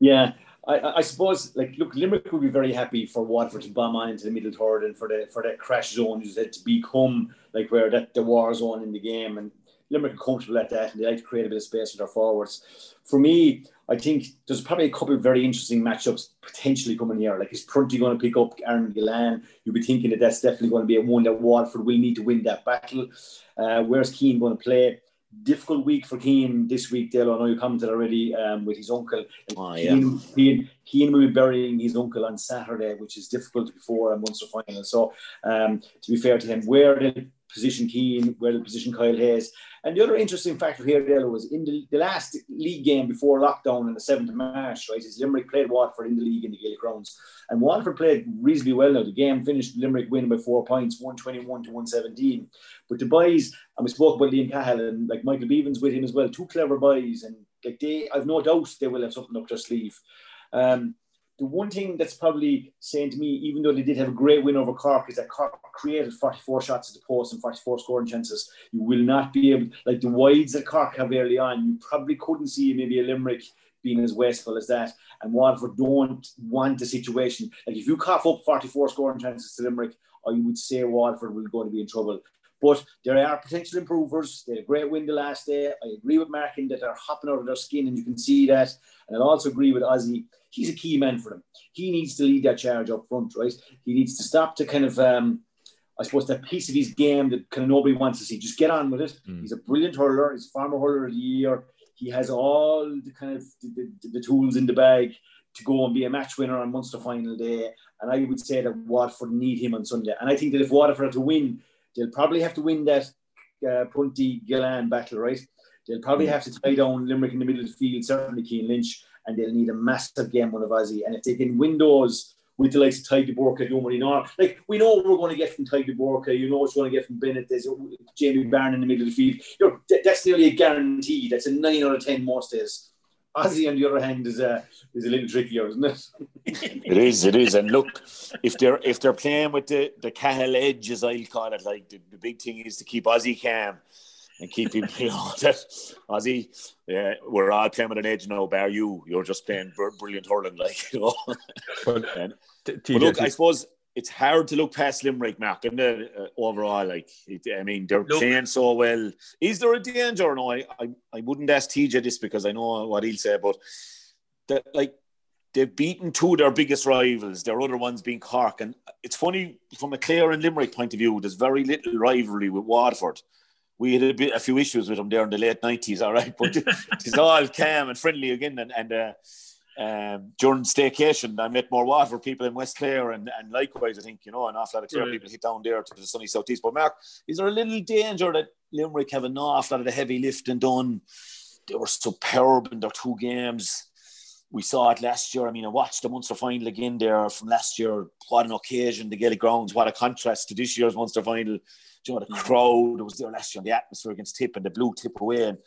Yeah, I, I, suppose, like, look, Limerick would be very happy for Waterford to bomb on into the middle third and for the for that crash zone, you said, to become like where that the war zone in the game. And Limerick are comfortable at that, and they like to create a bit of space with their forwards. For me, I think there's probably a couple of very interesting matchups potentially coming here. Like, is Prunty going to pick up Aaron Gillane? You'll be thinking that that's definitely going to be a one that Waterford will need to win that battle. Uh, where's Cian going to play? Difficult week for Cian this week, Dale. I know you commented already um, with his uncle. Oh, yeah. Cian, Cian, Cian will be burying his uncle on Saturday, which is difficult before a Munster final. So, um, to be fair to him, where did position Cian, where the position Kyle Hayes. And the other interesting factor here, Dale, was in the, the last league game before lockdown on the 7th of March, right, is Limerick played Waterford in the league in the Gaelic grounds. And Waterford played reasonably well now. The game finished Limerick winning by four points, 121 to 117. But the boys, and we spoke about Liam Cahill and like Michael Bevans with him as well, two clever boys. And like they, I've no doubt they will have something up their sleeve. Um, the one thing that's probably saying to me, even though they did have a great win over Cork, is that Cork created 44 shots at the post and 44 scoring chances. You will not be able, like the wides that Cork have early on, you probably couldn't see maybe a Limerick being as wasteful as that. And Waterford don't want the situation. Like if you cough up 44 scoring chances to Limerick, I would say Waterford will going to be in trouble. But there are potential improvers. They had a great win the last day. I agree with Markin that they're hopping out of their skin, and you can see that. And I also agree with Ozzy. He's a key man for them. He needs to lead that charge up front, right? He needs to stop to kind of, um, I suppose, that piece of his game that kind of nobody wants to see. Just get on with it. Mm. He's a brilliant hurler. He's a farmer hurler of the year. He has all the kind of the, the, the tools in the bag to go and be a match winner on Munster final day. And I would say that Waterford need him on Sunday. And I think that if Waterford had to win, they'll probably have to win that uh, Prunty Gillane battle, right? They'll probably have to tie down Limerick in the middle of the field, certainly Cian Lynch, and they'll need a massive game one of Ozzy. And if they can win those with the likes of Tadhg Burka, nobody know. Like we know what we're going to get from Tadhg Burka, you know what you're going to get from Bennett. There's Jamie Byrne in the middle of the field. You know, that's nearly a guarantee. That's a nine out of ten most days. Ozzy, on the other hand, is a is a little trickier, isn't it? it is, it is. And look, if they're if they're playing with the the Cahill edge, as I'll call it, like the, the big thing is to keep Ozzy calm and keep him, you know, that Ozzy, yeah, we're all playing with an edge now, bar you. You're just playing brilliant hurling, like, you know. But, and, but look, I suppose it's hard to look past Limerick, Mark, and uh, overall, like, it, I mean, they're look. playing so well. Is there a danger? No, I, I, I wouldn't ask TJ this because I know what he'll say, but that, like, they've beaten two of their biggest rivals, their other ones being Cork. And it's funny from a Clare and Limerick point of view, there's very little rivalry with Waterford. We had a, bit, a few issues with them there in the late 90s, all right, but it's all calm and friendly again. And, and uh, um, during staycation, I met more Waterford people in West Clare, and, and likewise, I think, you know, an awful lot of Clare right. people hit down there to the sunny southeast. But Mark, is there a little danger that Limerick have an awful lot of the heavy lifting done? they were superb in their two games. We saw it last year. I mean, I watched the Munster final again there from last year. What an occasion, the Gaelic grounds. What a contrast to this year's Munster final. You know, the crowd that was there last year, the atmosphere against Tip and the blue Tip away. And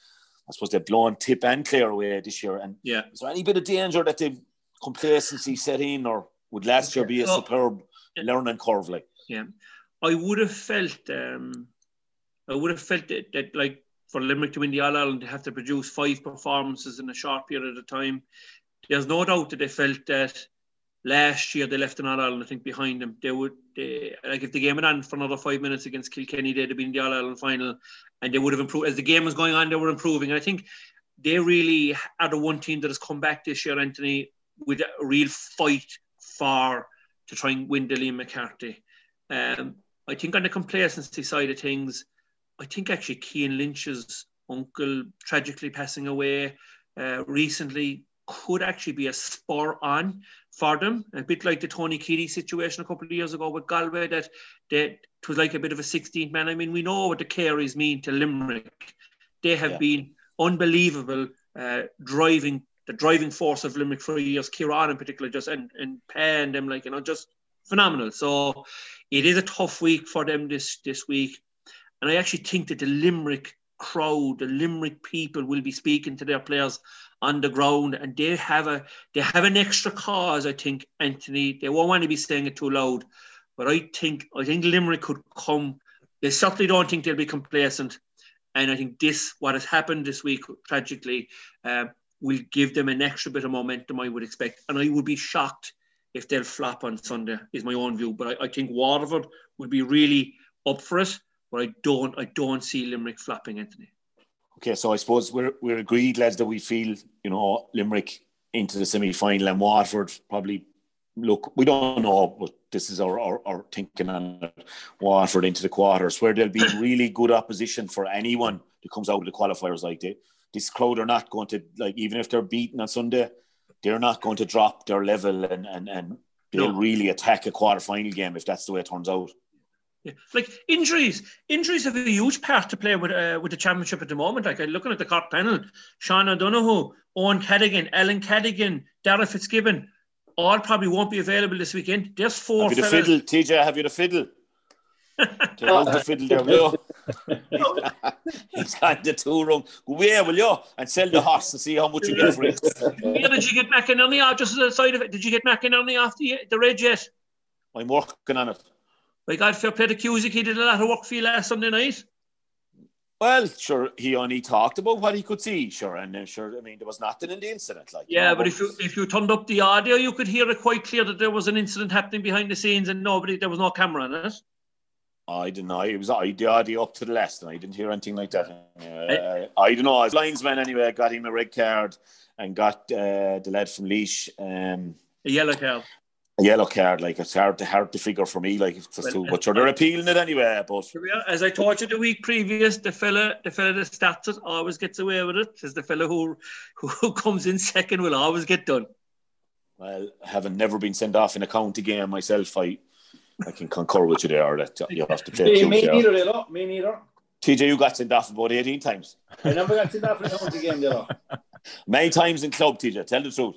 I suppose they've blown Tip and Clare away this year. And yeah, is there any bit of danger that the complacency set in, or would last year be a superb yeah. learning curve? Like, yeah, I would have felt, um, I would have felt that, that like for Limerick to win the All Ireland, they have to produce five performances in a short period of time there's no doubt that they felt that last year they left an All Ireland, I think, behind them. They would, they, like, if the game went on for another five minutes against Kilkenny, they'd have been in the All Ireland final and they would have improved. As the game was going on, they were improving. And I think they really are the one team that has come back this year, Anthony, with a real fight for to try and win the Liam McCarthy. Um, I think on the complacency side of things, I think actually Cian Lynch's uncle tragically passing away uh, recently could actually be a spur on for them, a bit like the Tony Keady situation a couple of years ago with Galway, that that it was like a bit of a 16th man. I mean, we know what the Careys mean to Limerick. They have yeah. been unbelievable uh, driving the driving force of Limerick for years. Kieran in particular, just and and paying them like you know just phenomenal. So it is a tough week for them this this week, and I actually think that the Limerick crowd, the Limerick people will be speaking to their players on the ground and they have a they have an extra cause, I think, Anthony. They won't want to be saying it too loud. But I think I think Limerick could come. They certainly don't think they'll be complacent. And I think this, what has happened this week, tragically, uh, will give them an extra bit of momentum, I would expect. And I would be shocked if they'll flop on Sunday, is my own view. But I, I think Waterford would be really up for it. But I don't I don't see Limerick flopping, Anthony. Okay, so I suppose we're we're agreed, lads, that we feel you know Limerick into the semi final and Waterford probably look. We don't know, but this is our, our, our thinking on it. Waterford into the quarters, where there'll be really good opposition for anyone that comes out of the qualifiers like they, this crowd are not going to like even if they're beaten on Sunday, they're not going to drop their level and and and they'll no. really attack a quarter final game if that's the way it turns out. Yeah. Like injuries, injuries have a huge part to play with uh, with the championship at the moment. Like I'm looking at the Cork panel, Sean O'Donoghue, Eoin Cadogan, Alan Cadogan, Darragh Fitzgibbon, all probably won't be available this weekend. There's four. Have you the fiddle, TJ? Have you the fiddle? The fiddle there, will you? He's got the two room. Go away, will you? And sell the horse and see how much you get for it. yeah, did you get McInerney off just the side of it? Did you get McInerney off the, the red yet? I'm working on it. By God, fair play to Cusack, he did a lot of work for you last Sunday night. Well, sure, he only talked about what he could see, sure, and then sure, I mean, there was nothing in the incident, like. Yeah, you know, but if you if you turned up the audio, you could hear it quite clear that there was an incident happening behind the scenes, and nobody, there was no camera on it. I didn't know. It was I the audio up to the last, and I didn't hear anything like that. Uh, I, I don't know. As linesman, anyway, got him a red card and got uh, the lad from Laois. um, a yellow card a yellow card. Like it's hard to hard to figure for me. Like it's well, but sure, they're appealing it anyway. But as I told you the week previous, the fella, the fella that starts it always gets away with it. Is the fella who who comes in second will always get done. Well, having never been sent off in a county game myself, I I can concur with you there that you have to play. Me, me neither, Dilo. Me neither. TJ, you got sent off about 18 times. I never got sent off in a county game, Dilo. Many times in club, TJ. Tell the truth.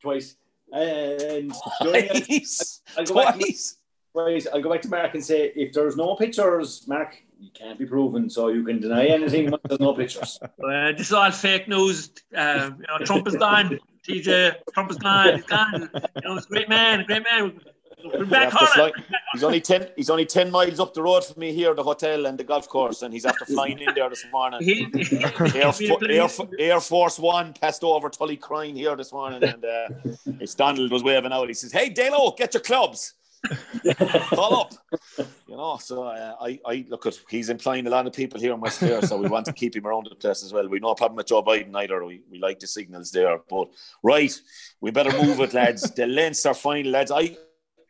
Twice. And twice. I'll, go twice. Back, I'll go back to Mark and say if there's no pictures, Mark, you can't be proven, so you can deny anything when there's no pictures. Uh, this is all fake news. Uh, you know, Trump is gone. TJ, Trump is gone. He's gone. You know, he's a great man, a great man. Back fly, he's only ten. He's only ten miles up the road from me here, the hotel and the golf course, and he's after flying in there this morning. He, Air, Air, Air, Force One passed over Tullycrine here this morning, and uh, it's Donald was waving out. He says, "Hey, Dalo, get your clubs." Call up, you know. So uh, I, I look at he's employing a lot of people here in West Clare, so we want to keep him around the place as well. We no problem with Joe Biden either. We, we like the signals there, but right, we better move it, lads. The Leinster final, lads. I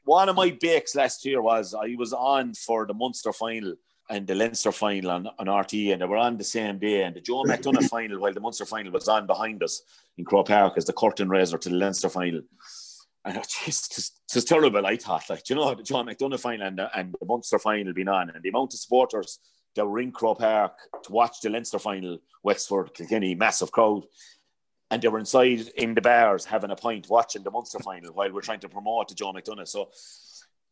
one of my bakes last year was I was on for the Munster final and the Leinster final on, on RT, and they were on the same day. And the Joe McDonagh final, while the Munster final was on behind us in Croke Park as the curtain raiser to the Leinster final. And it just, just, just terrible, I thought. Like, you know, the Joe McDonagh final and the, and the Munster final being on, and the amount of supporters the Rincrow Park to watch the Leinster final, Wexford, Kilkenny, massive crowd. And they were inside in the bars having a pint watching the Munster final while we're trying to promote the Joe McDonagh. So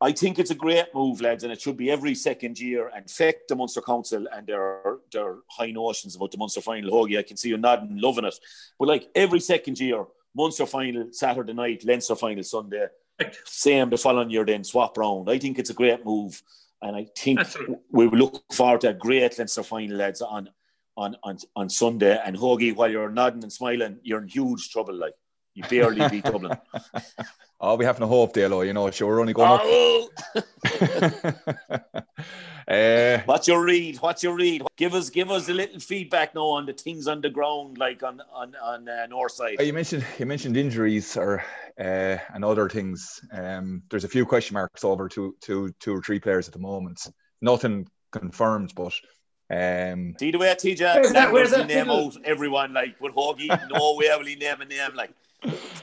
I think it's a great move, lads, and it should be every second year. And feck the Munster Council and their their high notions about the Munster final. Hoagie, I can see you nodding, loving it. But like every second year, Munster final Saturday night, Leinster final Sunday, same the following year, then swap round. I think it's a great move, and I think we will look forward to a great Leinster final, lads, on on on on Sunday. And Hoagie, while you're nodding and smiling, you're in huge trouble, like. You barely beat Dublin. oh, we have no hope, Dalo. You know, sure, we're only going oh. up. uh, What's your read? What's your read? Give us, give us a little feedback now on the things on the ground, like on on on uh, north side. Uh, you mentioned you mentioned injuries or uh, and other things. Um, there's a few question marks over two, two, two or three players at the moment. Nothing confirmed, but um, See the way TJ where's that, where's that name out everyone like with Hoagie, no way will he name a name like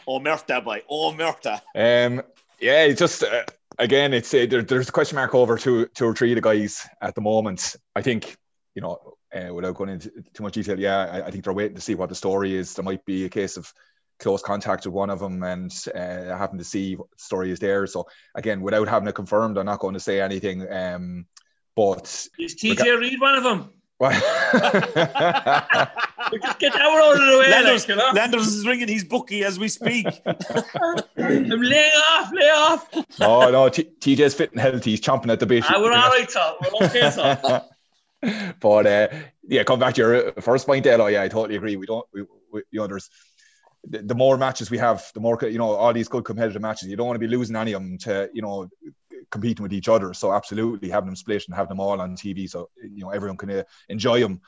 Oh, Merta, boy. Oh, Merta. Um, yeah, it's just uh, again, it's uh, there, there's a question mark over two, two or three of the guys at the moment. I think you know, uh, without going into too much detail, yeah, I, I, think they're waiting to see what the story is. There might be a case of close contact with one of them and uh, happen to see what the story is there. So again, without having it confirmed, I'm not going to say anything. Um, but is TJ Reid one of them? just get our out of the way. Landers, like, you know? Landers is ringing his bookie as we speak. I'm laying off, lay off. Oh no, T- TJ's fit and healthy. He's chomping at the bit. Ah, we're all right, so we're okay, so. but uh, yeah, come back to your first point, Elo. Yeah, I totally agree. We don't, we, we, you know, there's the, the more matches we have, the more you know all these good competitive matches. You don't want to be losing any of them to you know competing with each other. So absolutely having them split and have them all on TV, so you know everyone can uh, enjoy them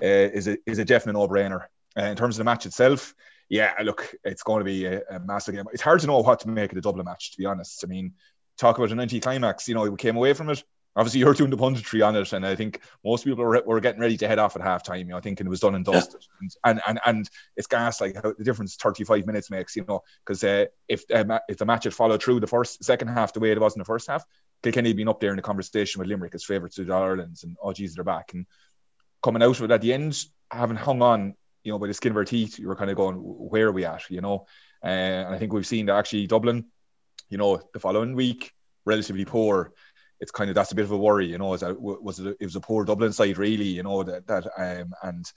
uh, is a is a definite no brainer. Uh, in terms of the match itself, yeah, look, it's going to be a, a, massive game. It's hard to know what to make of the Dublin match, to be honest. I mean, talk about an anti-climax. You know, we came away from it. Obviously, you're doing the punditry on it, and I think most people were, were getting ready to head off at halftime. You know, I think it was done and dusted, yeah. and, and and it's gas like how the difference 35 minutes makes. You know, because uh, if uh, if the match had followed through the first second half the way it was in the first half, Kilkenny had been up there in the conversation with Limerick as favourites to the Ireland's, and oh geez, they're back. And coming out of it at the end, having hung on, you know, by the skin of our teeth, you were kind of going, where are we at, you know? Uh, and I think we've seen that actually Dublin, you know, the following week, relatively poor. It's kind of that's a bit of a worry, you know. Is that was it? It was a poor Dublin side, really, you know. That that um and,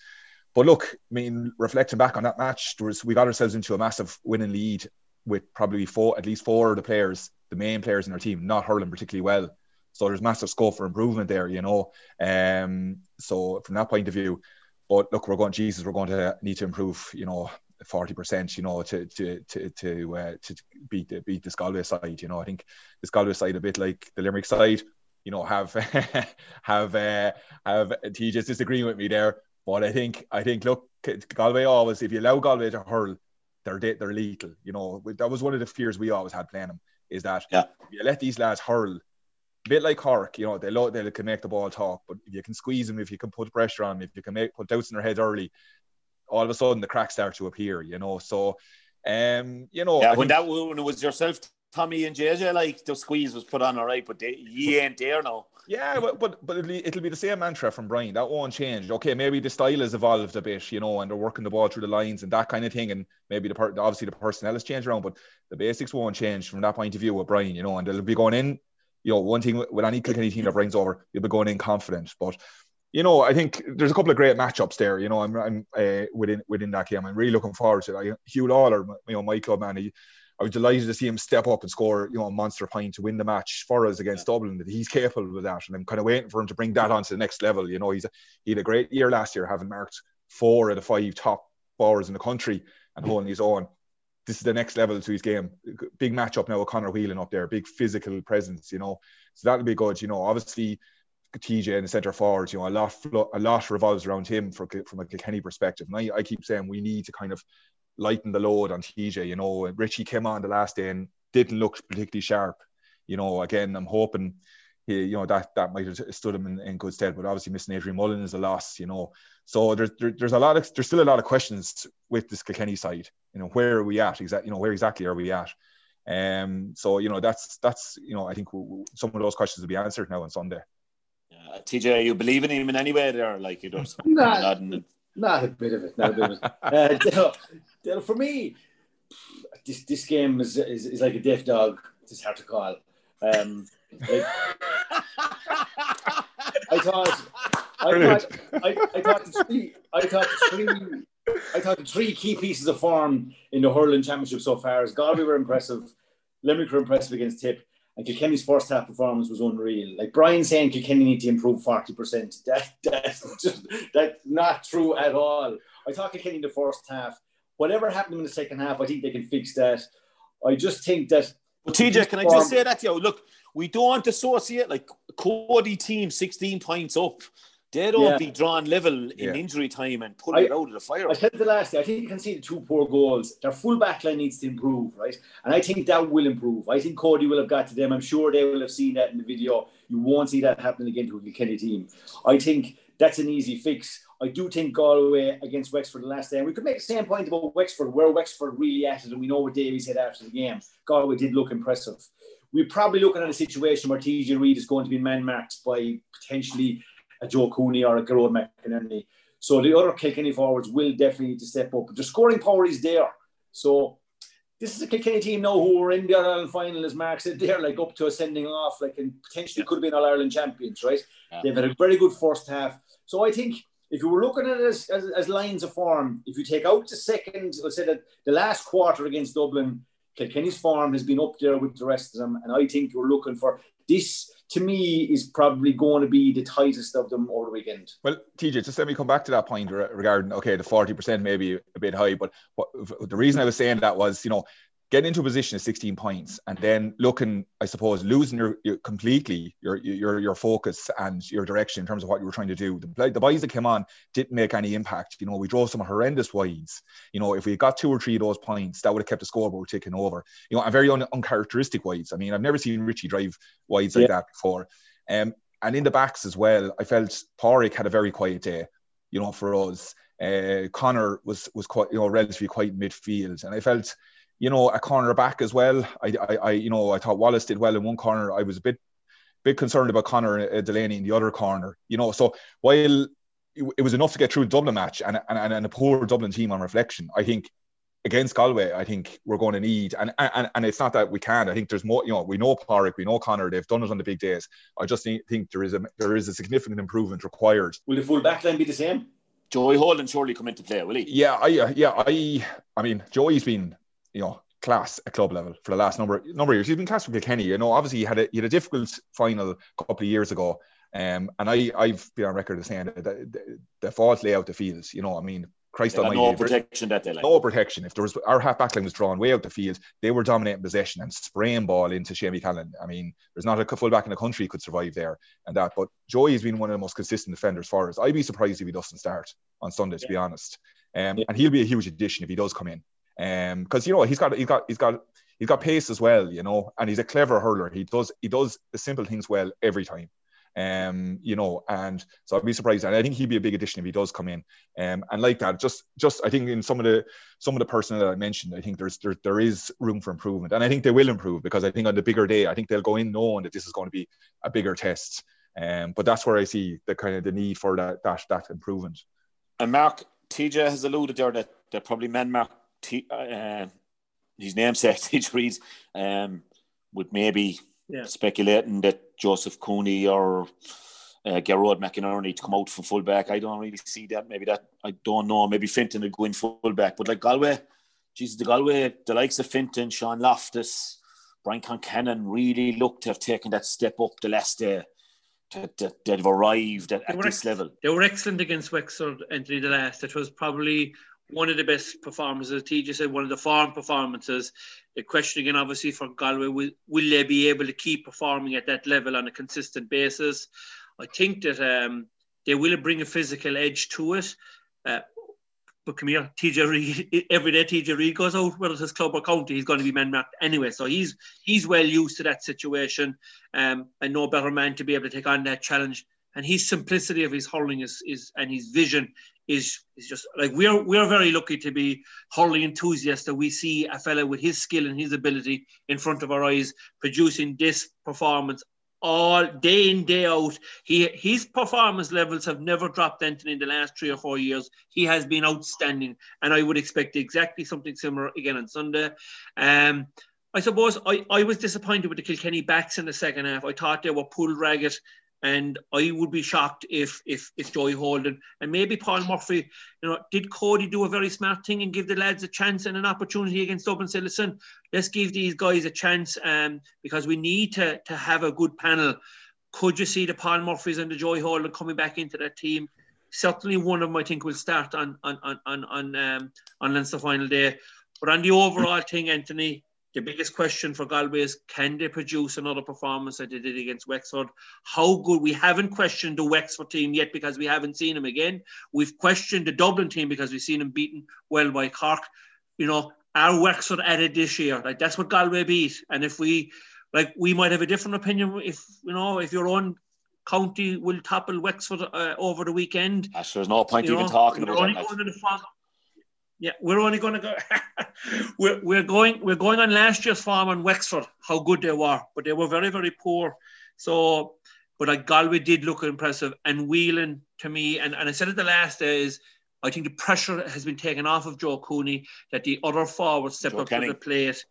but look, I mean, reflecting back on that match, was we got ourselves into a massive winning lead with probably four, at least four of the players, the main players in our team, not hurling particularly well. So there's massive scope for improvement there, you know. Um, so from that point of view, but look, we're going, Jesus, we're going to need to improve, you know, forty percent, you know, to to to to uh, to beat the beat the Galway side. You know, I think the Galway side a bit like the Limerick side. You know, have have uh, have TJ's disagreeing with me there, but I think I think look, Galway always if you allow Galway to hurl, they're they're lethal. You know, that was one of the fears we always had playing them is that yeah. if you let these lads hurl a bit like Cork, you know, they lo- they can make the ball talk, but if you can squeeze them, if you can put pressure on them, if you can make put doubts in their head early, all of a sudden the cracks start to appear, you know. So, um, you know, yeah, I when think, that when it was yourself, Tommy and JJ, like the squeeze was put on all right, but they, you ain't there now. Yeah, but but, but it'll, be, it'll be the same mantra from Brian. That won't change. Okay, maybe the style has evolved a bit, you know, and they're working the ball through the lines and that kind of thing. And maybe the part, obviously the personnel has changed around, but the basics won't change from that point of view with Brian, you know. And they'll be going in you know, one thing with any Kilkenny team that brings over, you'll be going in confident. But you know, I think there's a couple of great matchups there. You know, I'm, I'm uh, within within that game. I'm really looking forward to it. I, Huw Lawlor, you know, my club man, he, I was delighted to see him step up and score, you know, a monster point to win the match for us against Dublin. That he's capable of that, and I'm kind of waiting for him to bring that on to the next level. You know, he's a, he had a great year last year, having marked four of the five top bowlers in the country and holding his own this is the next level to his game. Big matchup now with Conor Whelan up there, big physical presence, you know. So that'll be good. You know, obviously TJ the centre forward, you know, a lot a lot revolves around him for, from a Kilkenny perspective. And I, I keep saying we need to kind of lighten the load on TJ. You know, Richie came on the last day and didn't look particularly sharp. You know, again, I'm hoping he, you know, that that might have stood him in, in good stead. But obviously, missing Adrian Mullen is a loss. You know, so there's there, there's a lot of there's still a lot of questions with this Kilkenny side. You know, where are we at? Exactly, you know, where exactly are we at? Um, so you know, that's that's you know, I think some of those questions will be answered now on Sunday. Yeah, Uh, TJ, are you believing him in any way there? Like you don't. Not, not a bit of it. Not a bit of it. uh, Dale, Dale, for me, this this game is, is, is like a deaf dog. It's hard to call. Um, like, I thought, I thought, I, I thought the three, I thought the three, I thought the three key pieces of form in the hurling championship so far is Galway were impressive, Limerick were impressive against Tip, and Kilkenny's first half performance was unreal. Like Brian saying Kilkenny need to improve 40%. That, that's, just, that's not true at all. I thought Kilkenny in the first half, whatever happened in the second half, I think they can fix that. I just think that. But TJ, can I just say that to you? Look, we don't associate like Cody team 16 points up. They don't Yeah. be drawn level in Yeah. injury time and pull it out of the fire. I said the last day, I think you can see the two poor goals. Their full back line needs to improve, right? And I think that will improve. I think Cody will have got to them. I'm sure they will have seen that in the video. You won't see that happening again to a Kilkenny team. I think that's an easy fix. I do think Galway against Wexford the last day, and we could make the same point about Wexford, where Wexford really at it, and we know what Davy said after the game. Galway did look impressive. We're probably looking at a situation where TJ Reid is going to be man marked by potentially a Joe Cooney or a Gearóid McInerney. So the other Kilkenny forwards will definitely need to step up. The scoring power is there. So this is a Kilkenny team now who were in the Ireland final, as Mark said, they're like up to a sending off, like and potentially could have been All Ireland champions, right? Yeah. They've had a very good first half. So I think if you were looking at it as, as, as lines of form, if you take out the second, let's say that the last quarter against Dublin, Kilkenny's form has been up there with the rest of them. And I think you're looking for this to me is probably going to be the tightest of them over the weekend. Well, TJ, just let me come back to that point regarding okay, the forty percent maybe a bit high, but what, the reason I was saying that was you know getting into a position of sixteen points and then looking, I suppose, losing your, your completely your your your focus and your direction in terms of what you were trying to do. The, play- the boys that came on didn't make any impact. You know, we drove some horrendous wides. You know, if we got two or three of those points, that would have kept the scoreboard ticking over. You know, and very un- uncharacteristic wides. I mean, I've never seen Richie drive wides like that before. Um, and in the backs as well, I felt Pádraig had a very quiet day, you know, for us. Uh, Connor was was quite, you know, relatively quiet in midfield, and I felt, you know, a corner back as well. I, I, I, you know, I thought Wallace did well in one corner. I was a bit, bit concerned about Connor uh, Delaney in the other corner. You know, so while it, it was enough to get through the Dublin match and, and and a poor Dublin team on reflection, I think against Galway, I think we're going to need, and, and and it's not that we can. I think there's more. You know, we know Pádraig, we know Connor. They've done it on the big days. I just think, think there is a there is a significant improvement required. Will the full back line be the same? Joey Holden surely come into play, will he? Yeah, I yeah I I mean Joey's been you know class at club level for the last number number of years. He's been class with Kilkenny. You know, obviously he had a he had a difficult final a couple of years ago. Um, and I I've been on record as saying that the, the, the fault lay out the fields. You know, I mean Christ They Almighty. no protection that day. Like. no protection. If there was our half back line was drawn way out the field, they were dominating possession and spraying ball into Shamie Callan. I mean, there's not a full back in the country could survive there and that. But Joey has been one of the most consistent defenders for us. I'd be surprised if he doesn't start on Sunday, to be honest. Um, and he'll be a huge addition if he does come in. Um, because you know he's got he's got he's got he's got pace as well, you know, and he's a clever hurler. He does he does the simple things well every time. Um, you know, and so I'd be surprised, and I think he'd be a big addition if he does come in. Um, and like that, just just I think in some of the some of the personnel that I mentioned, I think there's there, there is room for improvement, and I think they will improve because I think on the bigger day, I think they'll go in knowing that this is going to be a bigger test. Um, but that's where I see the kind of the need for that that that improvement. And Mark TJ has alluded there that that probably men Mark T, uh, his namesake TJ Reid um, would maybe Yeah. speculating that Joseph Cooney or uh, Gearóid McInerney to come out from fullback. I don't really see that. Maybe that I don't know. Maybe Fintan would go in fullback, but like Galway, Jesus, the Galway, the likes of Fintan, Sean Loftus, Brian Concannon really look to have taken that step up the last day. To, to, they've arrived at, at this ex- level. They were excellent against Wexford, Anthony, the last. It was probably one of the best performances. TJ said one of the farm performances. The question again, obviously, for Galway, will, will they be able to keep performing at that level on a consistent basis? I think that um, they will bring a physical edge to it. Uh, but come here, TJ Reid, every day TJ Reid goes out, whether it's his club or county, he's going to be man marked anyway. So he's he's well used to that situation um, and no better man to be able to take on that challenge. And his simplicity of his hurling is, is and his vision is is just like we're we're very lucky to be hurling enthusiasts that we see a fella with his skill and his ability in front of our eyes producing this performance all day in day out. He his performance levels have never dropped Anthony in the last three or four years. He has been outstanding, and I would expect exactly something similar again on Sunday. Um, I suppose I, I was disappointed with the Kilkenny backs in the second half. I thought they were pulled ragged. And I would be shocked if if if Joey Holden and maybe Paul Murphy, you know, did Cody do a very smart thing and give the lads a chance and an opportunity against Dublin? Say, listen, let's give these guys a chance, um, because we need to to have a good panel. Could you see the Paul Murphys and the Joey Holden coming back into that team? Certainly, one of them I think will start on on on on on, um, on Leinster final day. But on the overall thing, Anthony, the biggest question for Galway is can they produce another performance that they did against Wexford? How good? We haven't questioned the Wexford team yet because we haven't seen them again. We've questioned the Dublin team because we've seen them beaten well by Cork. You know, are Wexford added this year? Like that's what Galway beat. And if we like, we might have a different opinion if you know if your own county will topple Wexford uh, over the weekend. Gosh, there's no point even know, talking about that. Yeah, we're only going to go. we're, we're going. We're going on last year's farm in Wexford. How good they were, but they were very very poor. So, but like Galway did look impressive, and Whelan to me, and, and I said it the last day is, I think the pressure has been taken off of Joe Cooney that the other forwards step Joe up Canning. to the plate.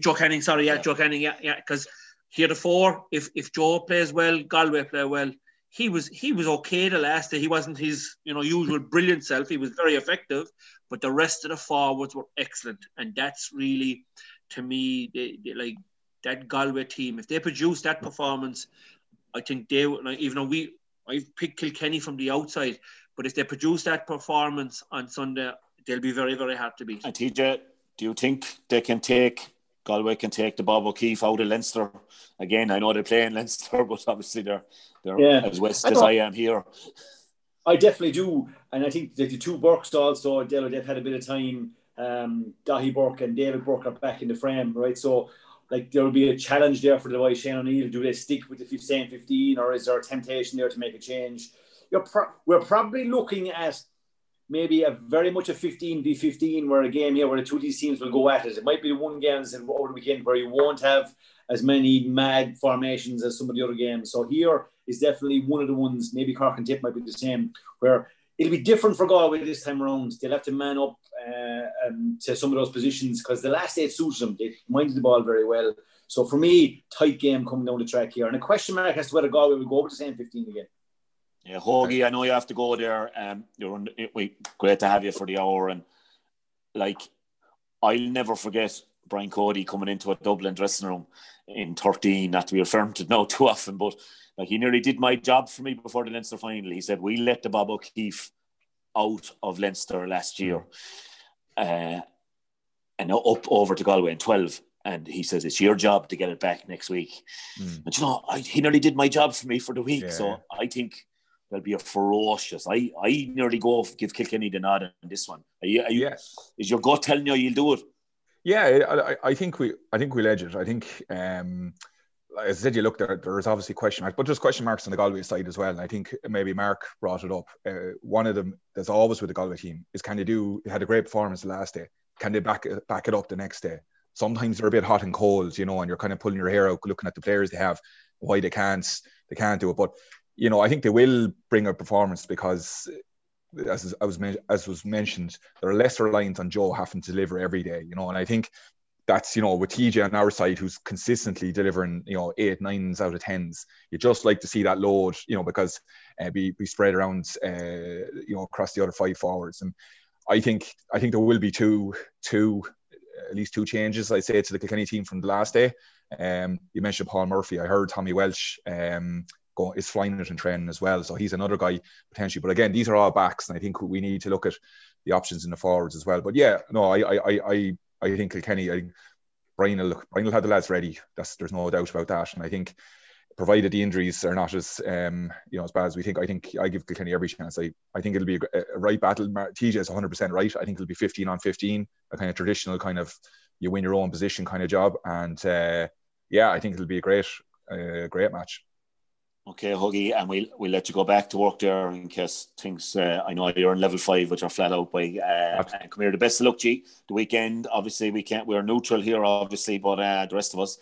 Joe Canning, sorry, yeah, yeah. Joe Canning, yeah, yeah, because here the four, if if Joe plays well, Galway play well he was he was okay the last day. He wasn't his you know usual brilliant self. He was very effective, but the rest of the forwards were excellent, and that's really to me they, they, like that Galway team. If they produce that performance, I think they even though we I've picked Kilkenny from the outside, but if they produce that performance on Sunday, they'll be very very hard to beat. And TJ, do you think they can take Galway can take the Bob O'Keeffe out of Leinster. Again, I know they play in Leinster, but obviously they're they're yeah. as west I as I am here. I definitely do, and I think that the two Burkes also, they've had a bit of time. Um, Daithí Burke and David Burke are back in the frame, right? So, like, there will be a challenge there for the boy Shane O'Neill. Do they stick with the 15 15, or is there a temptation there to make a change? You're pro- we're probably looking at maybe a very much a 15 v 15 where a game here where the two of these teams will go at it. It might be the one game over the weekend where you won't have as many mad formations as some of the other games. So here is definitely one of the ones. Maybe Cork and Tip might be the same, where it'll be different for Galway this time around. They'll have to man up uh, um, to some of those positions because the last eight suits them. They minded the ball very well. So for me, tight game coming down the track here, and a question mark as to whether Galway will go over the same 15 again. Yeah, Hoagie, I know you have to go there. Um, you're on, we great to have you for the hour, and like I'll never forget Brian Cody coming into a Dublin dressing room in 13. Not to be referring to now too often, but like he nearly did my job for me before the Leinster final. He said we let the Bob O'Keeffe out of Leinster last year, uh, and up over to Galway in 12 and he says it's your job to get it back next week. Mm. And you know, I, he nearly did my job for me for the week. Yeah. So I think there'll be a ferocious. I I nearly go off give Kilkenny the nod on this one. Are you, are you, yes. Is your gut telling you you'll do it? Yeah, I, I think we I think we'll edge it. I think um, as I said, you look there. There's obviously question marks, but there's question marks on the Galway side as well. And I think maybe Mark brought it up. Uh, one of them that's always with the Galway team is can they do? Had a great performance the last day. Can they back back it up the next day? Sometimes they're a bit hot and cold, you know, and you're kind of pulling your hair out looking at the players they have, why they can't they can't do it. But you know, I think they will bring a performance because, as I was as was mentioned, they're less reliant on Joe having to deliver every day. You know, and I think that's you know with TJ on our side who's consistently delivering you know eight nines out of tens. You just like to see that load, you know, because uh, be be spread around, uh, you know, across the other five forwards. And I think I think there will be two two at least two changes. I say to the Kilkenny team from the last day. Um, you mentioned Paul Murphy. I heard Tommy Walsh um, go, is flying it in training as well. So he's another guy potentially. But again, these are all backs, and I think we need to look at the options in the forwards as well. But yeah, no, I I I I think Kilkenny, I think Brian will Brian will have the lads ready. That's there's no doubt about that. And I think provided the injuries are not as um, you know as bad as we think, I think I give Kilkenny every chance. I, I think it'll be a, a right battle. TJ is 100 percent right. I think it'll be 15 on 15, a kind of traditional kind of you win your own position kind of job. And uh, yeah, I think it'll be a great, uh, great match. Okay, Huggy, and we'll we'll let you go back to work there in case things. Uh, I know you're in level five, which are flat out by. Uh, and come here, the best of luck, G. The weekend, obviously, we can't. We're neutral here, obviously, but uh, the rest of us,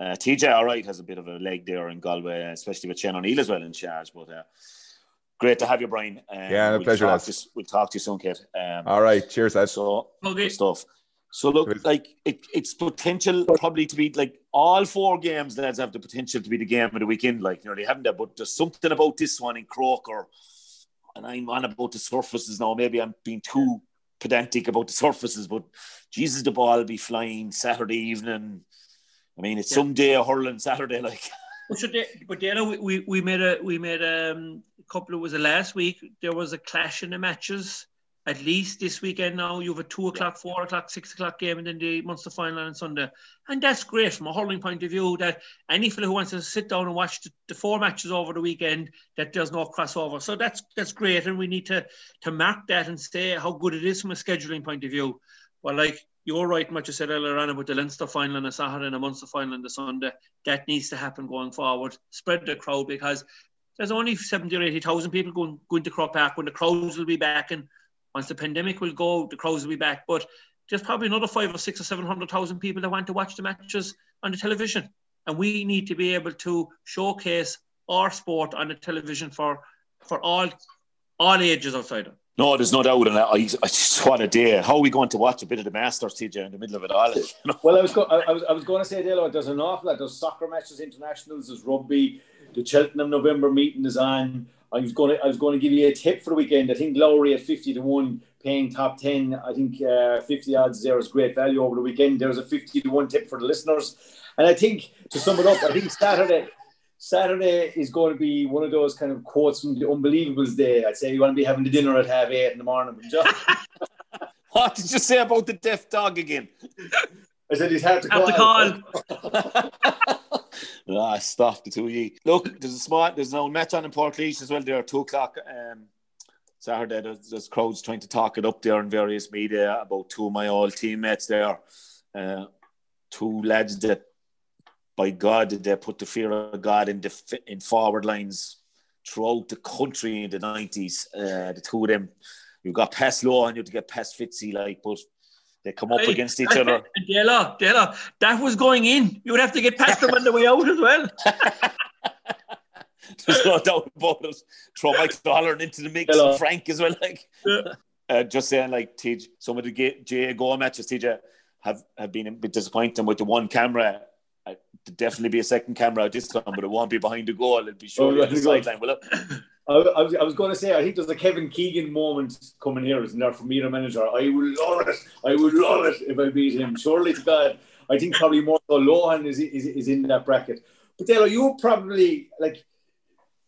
Uh, TJ, all right, has a bit of a leg there in Galway, especially with Shane O'Neill as well in charge. But uh, great to have you, Brian. Um, yeah, we'll pleasure. Talk to, we'll talk to you soon, Kit. Um, all right, cheers, Ed. So, okay. stuff. So look, like it, it's potential probably to be like all four games. Lads have the potential to be the game of the weekend. Like you know they haven't that, but there's something about this one in Croker, and I'm on about the surfaces now. Maybe I'm being too pedantic about the surfaces, but Jesus, the ball will be flying Saturday evening. I mean, it's yeah. some day hurling Saturday, like. But, but you know, we, we made a we made um, a couple of was it last week? There was a clash in the matches at least this weekend now you have a two o'clock, four o'clock, six o'clock game, and then the Munster final on Sunday. And that's great from a hurling point of view that any fellow who wants to sit down and watch the, the, four matches over the weekend, that there's no crossover. So that's that's great, and we need to to mark that and say how good it is from a scheduling point of view. Well, like you're right, much you said earlier on about the Leinster final on a Saturday and a Munster final on the Sunday. That needs to happen going forward. Spread the crowd because there's only 70 or 80,000 people going, going to Croke Park when the crowds will be back and once the pandemic will go, the crowds will be back. But there's probably another five or six or seven hundred thousand people that want to watch the matches on the television, and we need to be able to showcase our sport on the television for for all all ages outside of. No, there's no doubt in that. I, I just want a day. How are we going to watch a bit of the Masters, TJ, in the middle of it all? You know? Well, I was, go- I, was, I was going to say, Dale, there's an awful lot. There's soccer matches, internationals, there's rugby. The Cheltenham November meeting is on. I was going to I was going to give you a tip for the weekend. I think Lowry at fifty to one, paying top ten. I think uh, fifty odds there is great value over the weekend. There's a fifty to one tip for the listeners, and I think to sum it up, I think Saturday. Saturday is going to be one of those kind of quotes from the Unbelievables Day. I'd say you want to be having the dinner at half eight in the morning. what did you say about the deaf dog again? I said he's hard to call. call. ah, stop the two you. Look, there's a smart, there's no match on in Portlaoise as well. There, are two o'clock um, Saturday. There's, there's, crowds trying to talk it up there in various media about two of my old teammates there. Uh, two lads that, by God, did they put the fear of God in the in forward lines throughout the country in the nineties. Uh, the two of them, you've got past Law and you have to get past Fitzy, like, but they come up against each other. Della, Della, that was going in. You would have to get past them on the way out as well. There's no doubt about it. Throw Mike Dollar into the mix, Hello. Frank as well. Like, yeah. uh, just saying, like, TJ, some of the GAAGO matches, TJ, have, have been a bit disappointing with the one camera. Uh, definitely be a second camera this time, but it won't be behind the goal. It'll be showing oh, the sideline, will it? I, I, was, I was going to say, I think there's a Kevin Keegan moment coming here, isn't there, for me, the manager? I would love it. I would love it if I beat him. Surely to God. I think probably more so Lohan is, is, is in that bracket. But Dale, you're probably like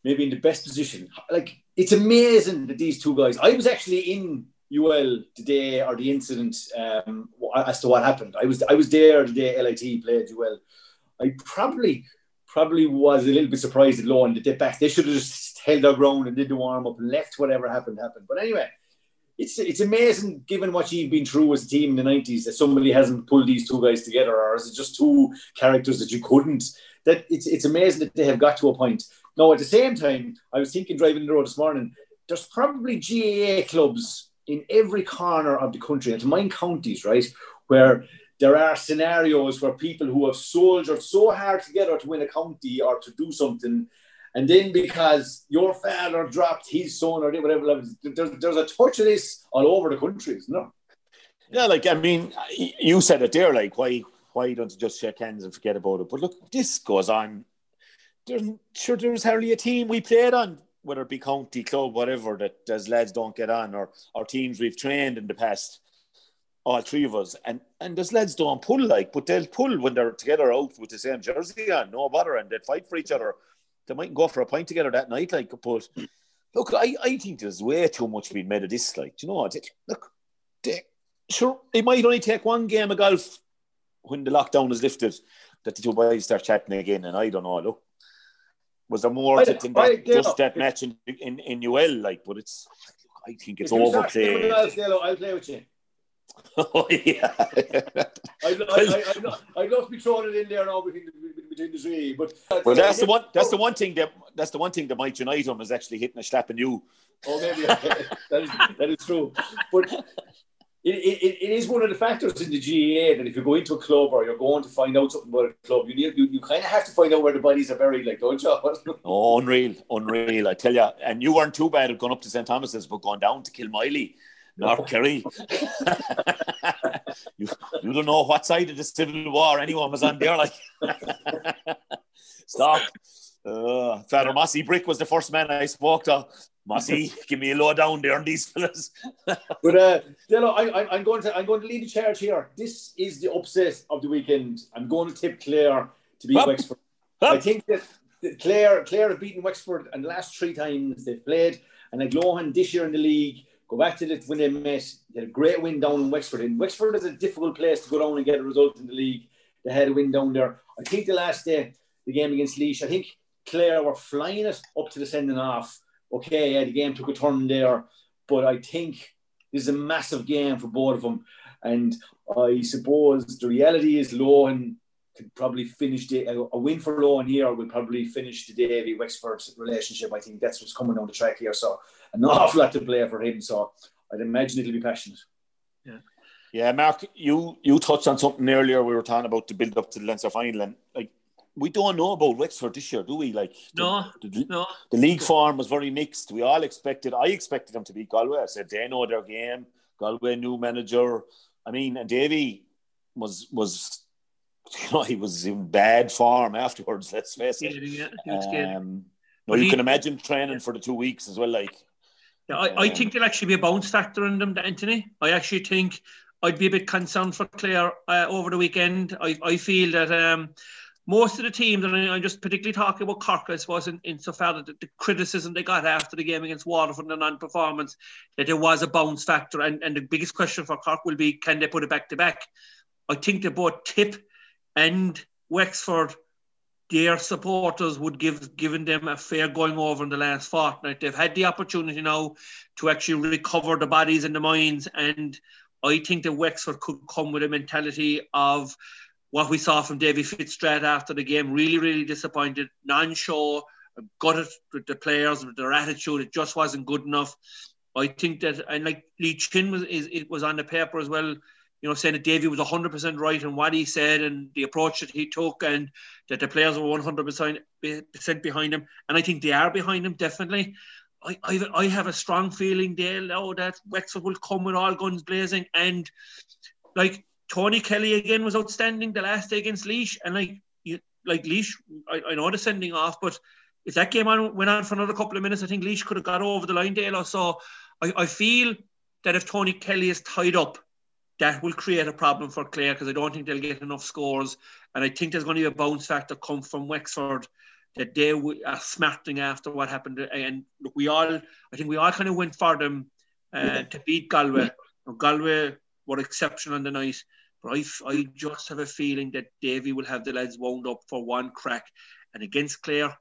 maybe in the best position. Like it's amazing that these two guys. I was actually in UL today day or the incident um, as to what happened. I was I was there the day LIT played UL. I probably probably was a little bit surprised at Lohan that they back. They should have just held their ground and did the warm up and left whatever happened happened. But anyway, it's it's amazing given what you've been through as a team in the nineties that somebody hasn't pulled these two guys together, or is it just two characters that you couldn't? That it's it's amazing that they have got to a point. Now at the same time, I was thinking driving the road this morning. There's probably GAA clubs in every corner of the country, and mine counties, right, where there are scenarios where people who have soldiered so hard together to win a county or to do something, and then because your father dropped his son or whatever, there's, there's a touch of this all over the country, isn't there? Yeah, like I mean, you said it there. Like, why why don't you just shake hands and forget about it? But look, this goes on. There's sure there's hardly a team we played on, whether it be county club, whatever, that as lads don't get on, or or teams we've trained in the past all three of us, and and those lads don't pull like, but they'll pull when they're together out with the same jersey on, no bother, and they fight for each other. They might go for a pint together that night, like. But look, I, I think there's way too much being made of this. Like, Do you know what? Look, they, sure, it might only take one game of golf when the lockdown is lifted that the two boys start chatting again, and I don't know. Look, was there more to that, I, just that match in, in in UL? Like, but it's. I think it's overplayed. I'll play with you. Oh yeah. I'd, I'd, I'd, love to be throwing it in there now between the, between the three, but well, that's the one. That's the oh. one thing that that's the one thing that might unite them is actually hitting a slap in you. Oh, maybe that is that is true. But it, it, it is one of the factors in the GAA that if you go into a club or you're going to find out something about a club, you need, you, you kind of have to find out where the bodies are buried, like, don't you? oh, unreal, unreal, I tell you. And you weren't too bad at going up to St. Thomas's, but going down to Kilmoyley, North Kerry. you, you don't know what side of the Civil War anyone was on there, like. Stop. Uh, Father Mossy Brick was the first man I spoke to. Mossy, give me a low down there on these fellas. but uh, Delo, I, am going to I'm going to lead the charge here. This is the upset of the weekend. I'm going to tip Clare to beat Wexford. I think that, Clare Clare have beaten Wexford and the last three times they've played, and like Lohan this year in the league. Go back to the, when they met. They had a great win down in Wexford. And Wexford is a difficult place to go down and get a result in the league. They had a win down there. I think the last day, the game against Laois, I think Clare were flying it up to the sending off. Okay, yeah, the game took a turn there, but I think this is a massive game for both of them. And I suppose the reality is Lohan could probably finish the, a win for Lohan here would probably finish the Davy Wexford relationship. I think that's what's coming down the track here. So an awful lot to play for him. So I'd imagine it'll be passionate. Yeah. Yeah, Mark, you you touched on something earlier. We were talking about the build up to the Leinster final, and like we don't know about Wexford this year, do we? Like the, no, the, no. The league form was very mixed. We all expected. I expected them to beat Galway. I said they know their game. Galway new manager. I mean, and Davy was was you know he was in bad form afterwards. Let's face it. Yeah, yeah, um, no, you he, can imagine training for the two weeks as well. Like, yeah, I, um, I think there'll actually be a bounce factor in them, Anthony. I actually think I'd be a bit concerned for Clare uh, over the weekend. I, I feel that um, most of the teams, and I'm just particularly talking about Cork, I suppose, in, in so far that the, the, criticism they got after the game against Waterford and the non-performance, that there was a bounce factor. And, and the biggest question for Cork will be, can they put it back to back? I think they both Tip and Wexford, their supporters would give given them a fair going over in the last fortnight. They've had the opportunity now to actually recover the bodies and the minds. And I think that Wexford could come with a mentality of what we saw from Davy Fitzgerald after the game, really, really disappointed. Non-show, gutted with the players, with their attitude. It just wasn't good enough. I think that, and like Lee Chin was, is, it was on the paper as well, you know, saying that Davy was 100% right in what he said and the approach that he took, and that the players were 100% behind him. And I think they are behind him, definitely. I, I, I have a strong feeling, Dale, now that Wexford will come with all guns blazing. And like Tony Kelly again was outstanding the last day against Laois. and like you, like Laois, I, I know the sending off, but if that game on, went on for another couple of minutes, I think Laois could have got over the line, Dale. So I, I feel that if Tony Kelly is tied up, that will create a problem for Clare because I don't think they'll get enough scores, and I think there's going to be a bounce factor come from Wexford that they are smarting after what happened. And look, we all, I think we all kind of went for them uh, to beat Galway. Galway were exceptional on the night. But I, I just have a feeling that Davy will have the lads wound up for one crack. And against Clare,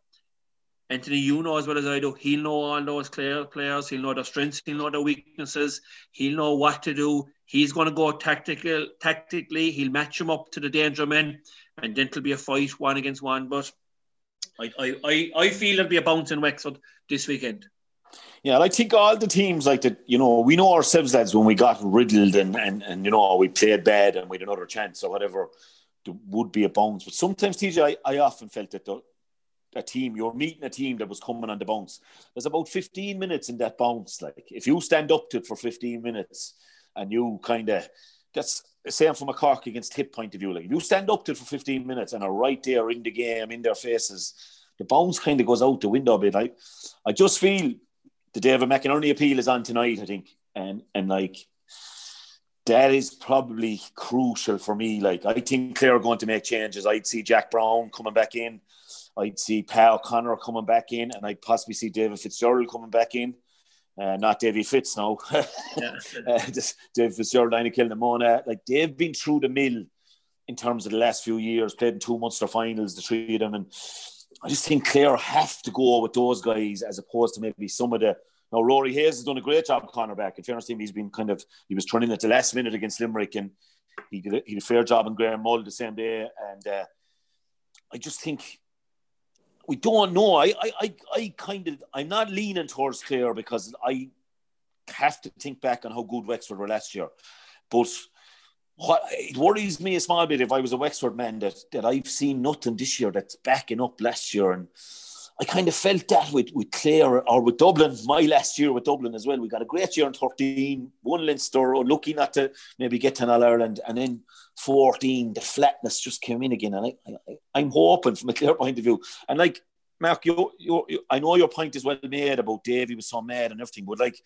Anthony, you know as well as I do, he'll know all those Clare players. He'll know their strengths. He'll know their weaknesses. He'll know what to do. He's going to go tactical, tactically. He'll match him up to the danger men, and then it'll be a fight one against one. But I, I, I, I feel there'll be a bounce in Wexford this weekend. Yeah, I think all the teams like that, you know, we know ourselves lads when we got riddled and, and, and you know, we played bad and we had another chance or whatever, there would be a bounce. But sometimes, TJ, I, I often felt that the, a team, you're meeting a team that was coming on the bounce. There's about 15 minutes in that bounce. Like, if you stand up to it for 15 minutes and you kind of, that's the same from a Cork against hip point of view. Like, if you stand up to for 15 minutes and are right there in the game, in their faces, the bounce kind of goes out the window a bit. Like I just feel the David McInerney appeal is on tonight, I think, and and like that is probably crucial for me. Like I think Clare are going to make changes. I'd see Jack Browne coming back in. I'd see Pat O'Connor coming back in, and I'd possibly see David Fitzgerald coming back in. Uh, not Davy Fitz now. yeah. uh, just David Fitzgerald, Inagh Kilnamona. Like they've been through the mill in terms of the last few years, played in two Munster finals, the three of them, and I just think Clare have to go with those guys as opposed to maybe some of the. Now Rory Hayes has done a great job, cornerback. In fairness to him, he's been kind of he was turning at the last minute against Limerick, and he did a, he did a fair job in Graham Mull the same day. And uh, I just think we don't know. I, I, I, I kind of I'm not leaning towards Clare because I have to think back on how good Wexford were last year. but what it worries me a small bit if I was a Wexford man that that I've seen nothing this year that's backing up last year and. I kind of felt that with, with Clare or with Dublin, my last year with Dublin as well. We got a great year in 13, one Leinster, lucky not to maybe get to an All Ireland. And then 14, the flatness just came in again. And I, am hoping from a Clare point of view. And like, Mark, you, you, you, I know your point is well made about Davy was so mad and everything, but like,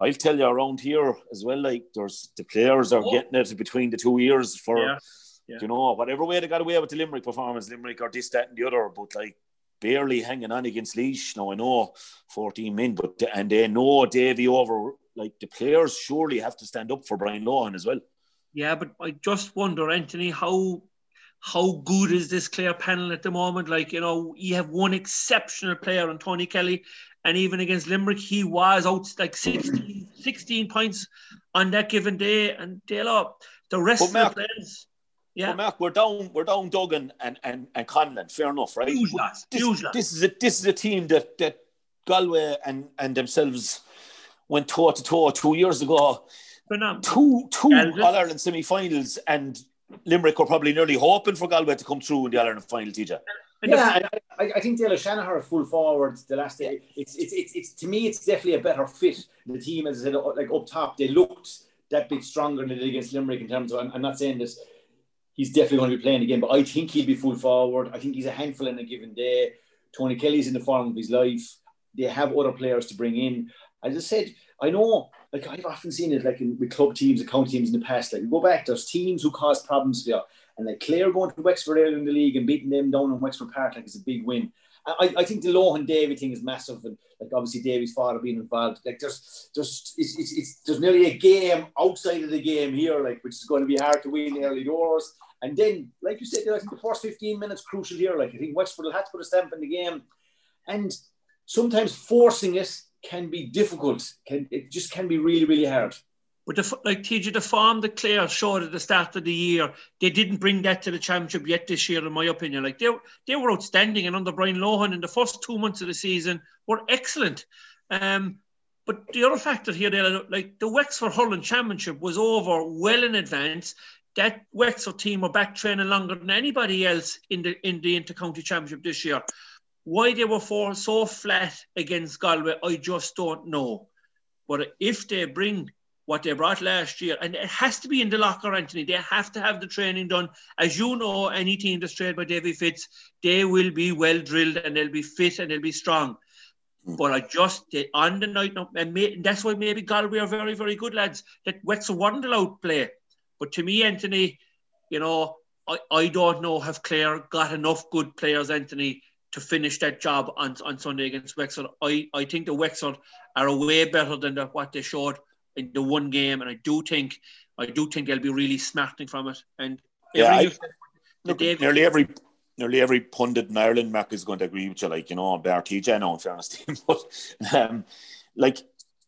I'll tell you around here as well, like, there's the players are oh. getting it between the two years for, yeah. Yeah. you know, whatever way they got away with the Limerick performance, Limerick or this, that, and the other. But like, barely hanging on against Laois. Now I know 14 men, but and they know Davy over. Like the players surely have to stand up for Brian Lohan as well. Yeah, but I just wonder, Anthony, how how good is this Clare panel at the moment? Like, you know, you have one exceptional player in Tony Kelly, and even against Limerick, he was out like 16, 16 points on that given day. And Dale, the rest but of Mark, the players. Yeah, well, Mark, we're down, we're down Duggan and and and Conlon. Fair enough, right? Huge loss. This, Huge this is a this is a team that that Galway and and themselves went toe to toe two years ago. Phenomenal. Two two All Ireland semi-finals, and Limerick were probably nearly hoping for Galway to come through in the All Ireland final. Teacher. Yeah, I, I, think Dale Shanahan full forward the last day. It's, it's it's it's to me, it's definitely a better fit. The team, as I said, like up top, they looked that bit stronger than they did against Limerick in terms of. I'm, I'm not saying this he's definitely going to be playing again. But I think he'll be full forward. I think he's a handful in a given day. Tony Kelly's in the form of his life. They have other players to bring in. As I said, I know, like I've often seen it, like in with club teams, and county teams in the past. Like you go back, there's teams who cause problems for you, and like Clare going to Wexford early in the league and beating them down in Wexford Park, like it's a big win. I, I think the Lohan Davy thing is massive, and like obviously Davy's father being involved. Like there's there's it's, it's, it's, there's nearly a game outside of the game here, like which is going to be hard to win early doors. And then, like you said, I think the first 15 minutes crucial here. Like I think Wexford will have to put a stamp in the game, and sometimes forcing it can be difficult. Can it just can be really really hard. But the, like TJ, the form that Clare showed at the start of the year, they didn't bring that to the championship yet this year, in my opinion. Like they, they were outstanding, and under Brian Lohan in the first two months of the season were excellent. Um, but the other factor here, like the Wexford Hurling Championship was over well in advance. That Wexford team were back training longer than anybody else in the in the intercounty championship this year. Why they were so flat against Galway, I just don't know. But if they bring what they brought last year. And it has to be in the locker, Anthony. They have to have the training done. As you know, any team that's trained by Davy Fitz, they will be well drilled and they'll be fit and they'll be strong. Mm. But I just on the night, and may, that's why maybe Galway are very, very good lads. That Wexford weren't allowed play. But to me, Anthony, you know, I, I don't know have Clare got enough good players, Anthony, to finish that job on, on Sunday against Wexford. I, I think the Wexford are way better than the, what they showed in the one game, and I do think I do think they'll be really smarting from it. And yeah, I, look, nearly every nearly every pundit in Ireland, Mac is going to agree with you. Like you know, Bear TJ, now in fairness to him, but um, like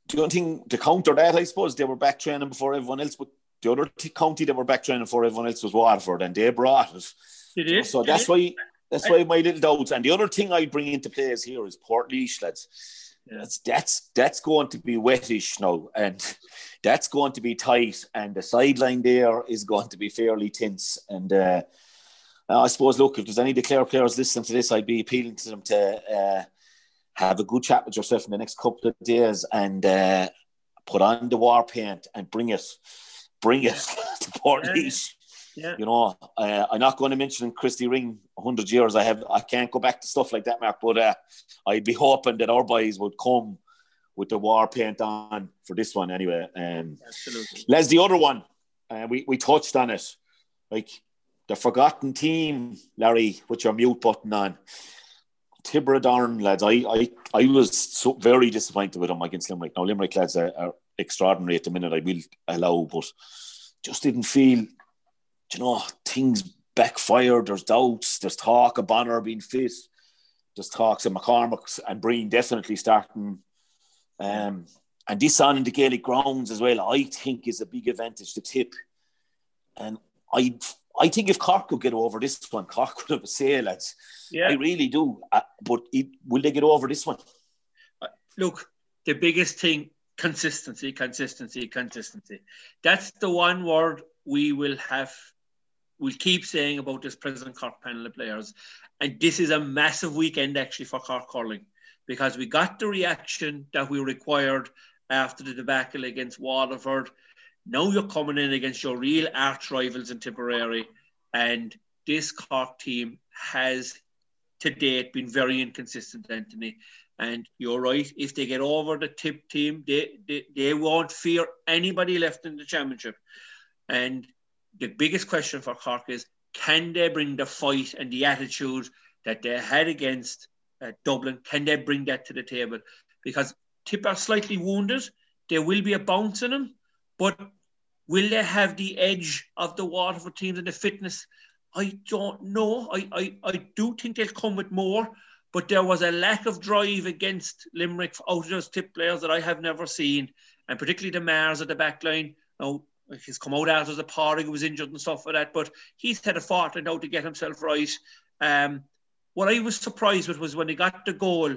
do you think to counter that? I suppose they were back training before everyone else, but the other t- county that were back training before everyone else was Waterford, and they brought it. So that's why that's why my little doubts. And the other thing I bring into play is here is Portlaoise, lads that's that's that's going to be wettish now, and that's going to be tight, and the sideline there is going to be fairly tense. And uh, I suppose, look, if there's any declare players listening to this, I'd be appealing to them to uh, have a good chat with yourself in the next couple of days and uh, put on the war paint and bring it, bring it to Port. Yeah. You know, uh, I'm not going to mention Christy Ring 100 years. I have, I can't go back to stuff like that, Mark. But uh, I'd be hoping that our boys would come with the war paint on for this one anyway. Um, Absolutely. Les, the other one, uh, we we touched on it, like the forgotten team, Larry, with your mute button on. Tibradorn lads, I, I I was so very disappointed with them against Limerick. Now Limerick lads are, are extraordinary at the minute. I will allow, but just didn't feel you know, things backfired. There's doubts. There's talk of Bonner being fit. There's talks of McCormack and Breen definitely starting. Um, and this on in the Gaelic grounds as well, I think is a big advantage to tip. And I I think if Cork could get over this one, Cork could have a say, lads. Yeah. I really do. Uh, but it, will they get over this one? Uh, look, the biggest thing consistency, consistency, consistency. That's the one word we will have, we'll keep saying about this present Cork panel of players. And this is a massive weekend actually for Cork hurling because we got the reaction that we required after the debacle against Waterford. Now you're coming in against your real arch rivals in Tipperary, and this Cork team has to date been very inconsistent, Anthony. And you're right, if they get over the tip team, they, they, they won't fear anybody left in the championship. And the biggest question for Cork is can they bring the fight and the attitude that they had against uh, Dublin? Can they bring that to the table? Because Tip are slightly wounded. There will be a bounce in them, but will they have the edge of the Waterford teams and the fitness? I don't know. I, I, I do think they'll come with more, but there was a lack of drive against Limerick out of those tip players that I have never seen, and particularly the Mahers at the back line. Now, he's come out after the party who was injured and stuff like that, but he's had a fortnight now to get himself right. Um, what I was surprised with was when he got the goal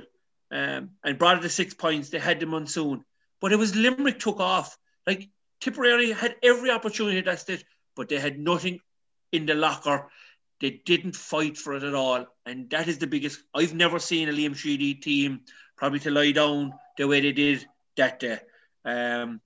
um, and brought it to six points, they had the monsoon. But it was Limerick took off. Like Tipperary had every opportunity that's it, but they had nothing in the locker. They didn't fight for it at all. And that is the biggest I've never seen a Liam Sheedy team probably to lie down the way they did that day. Um,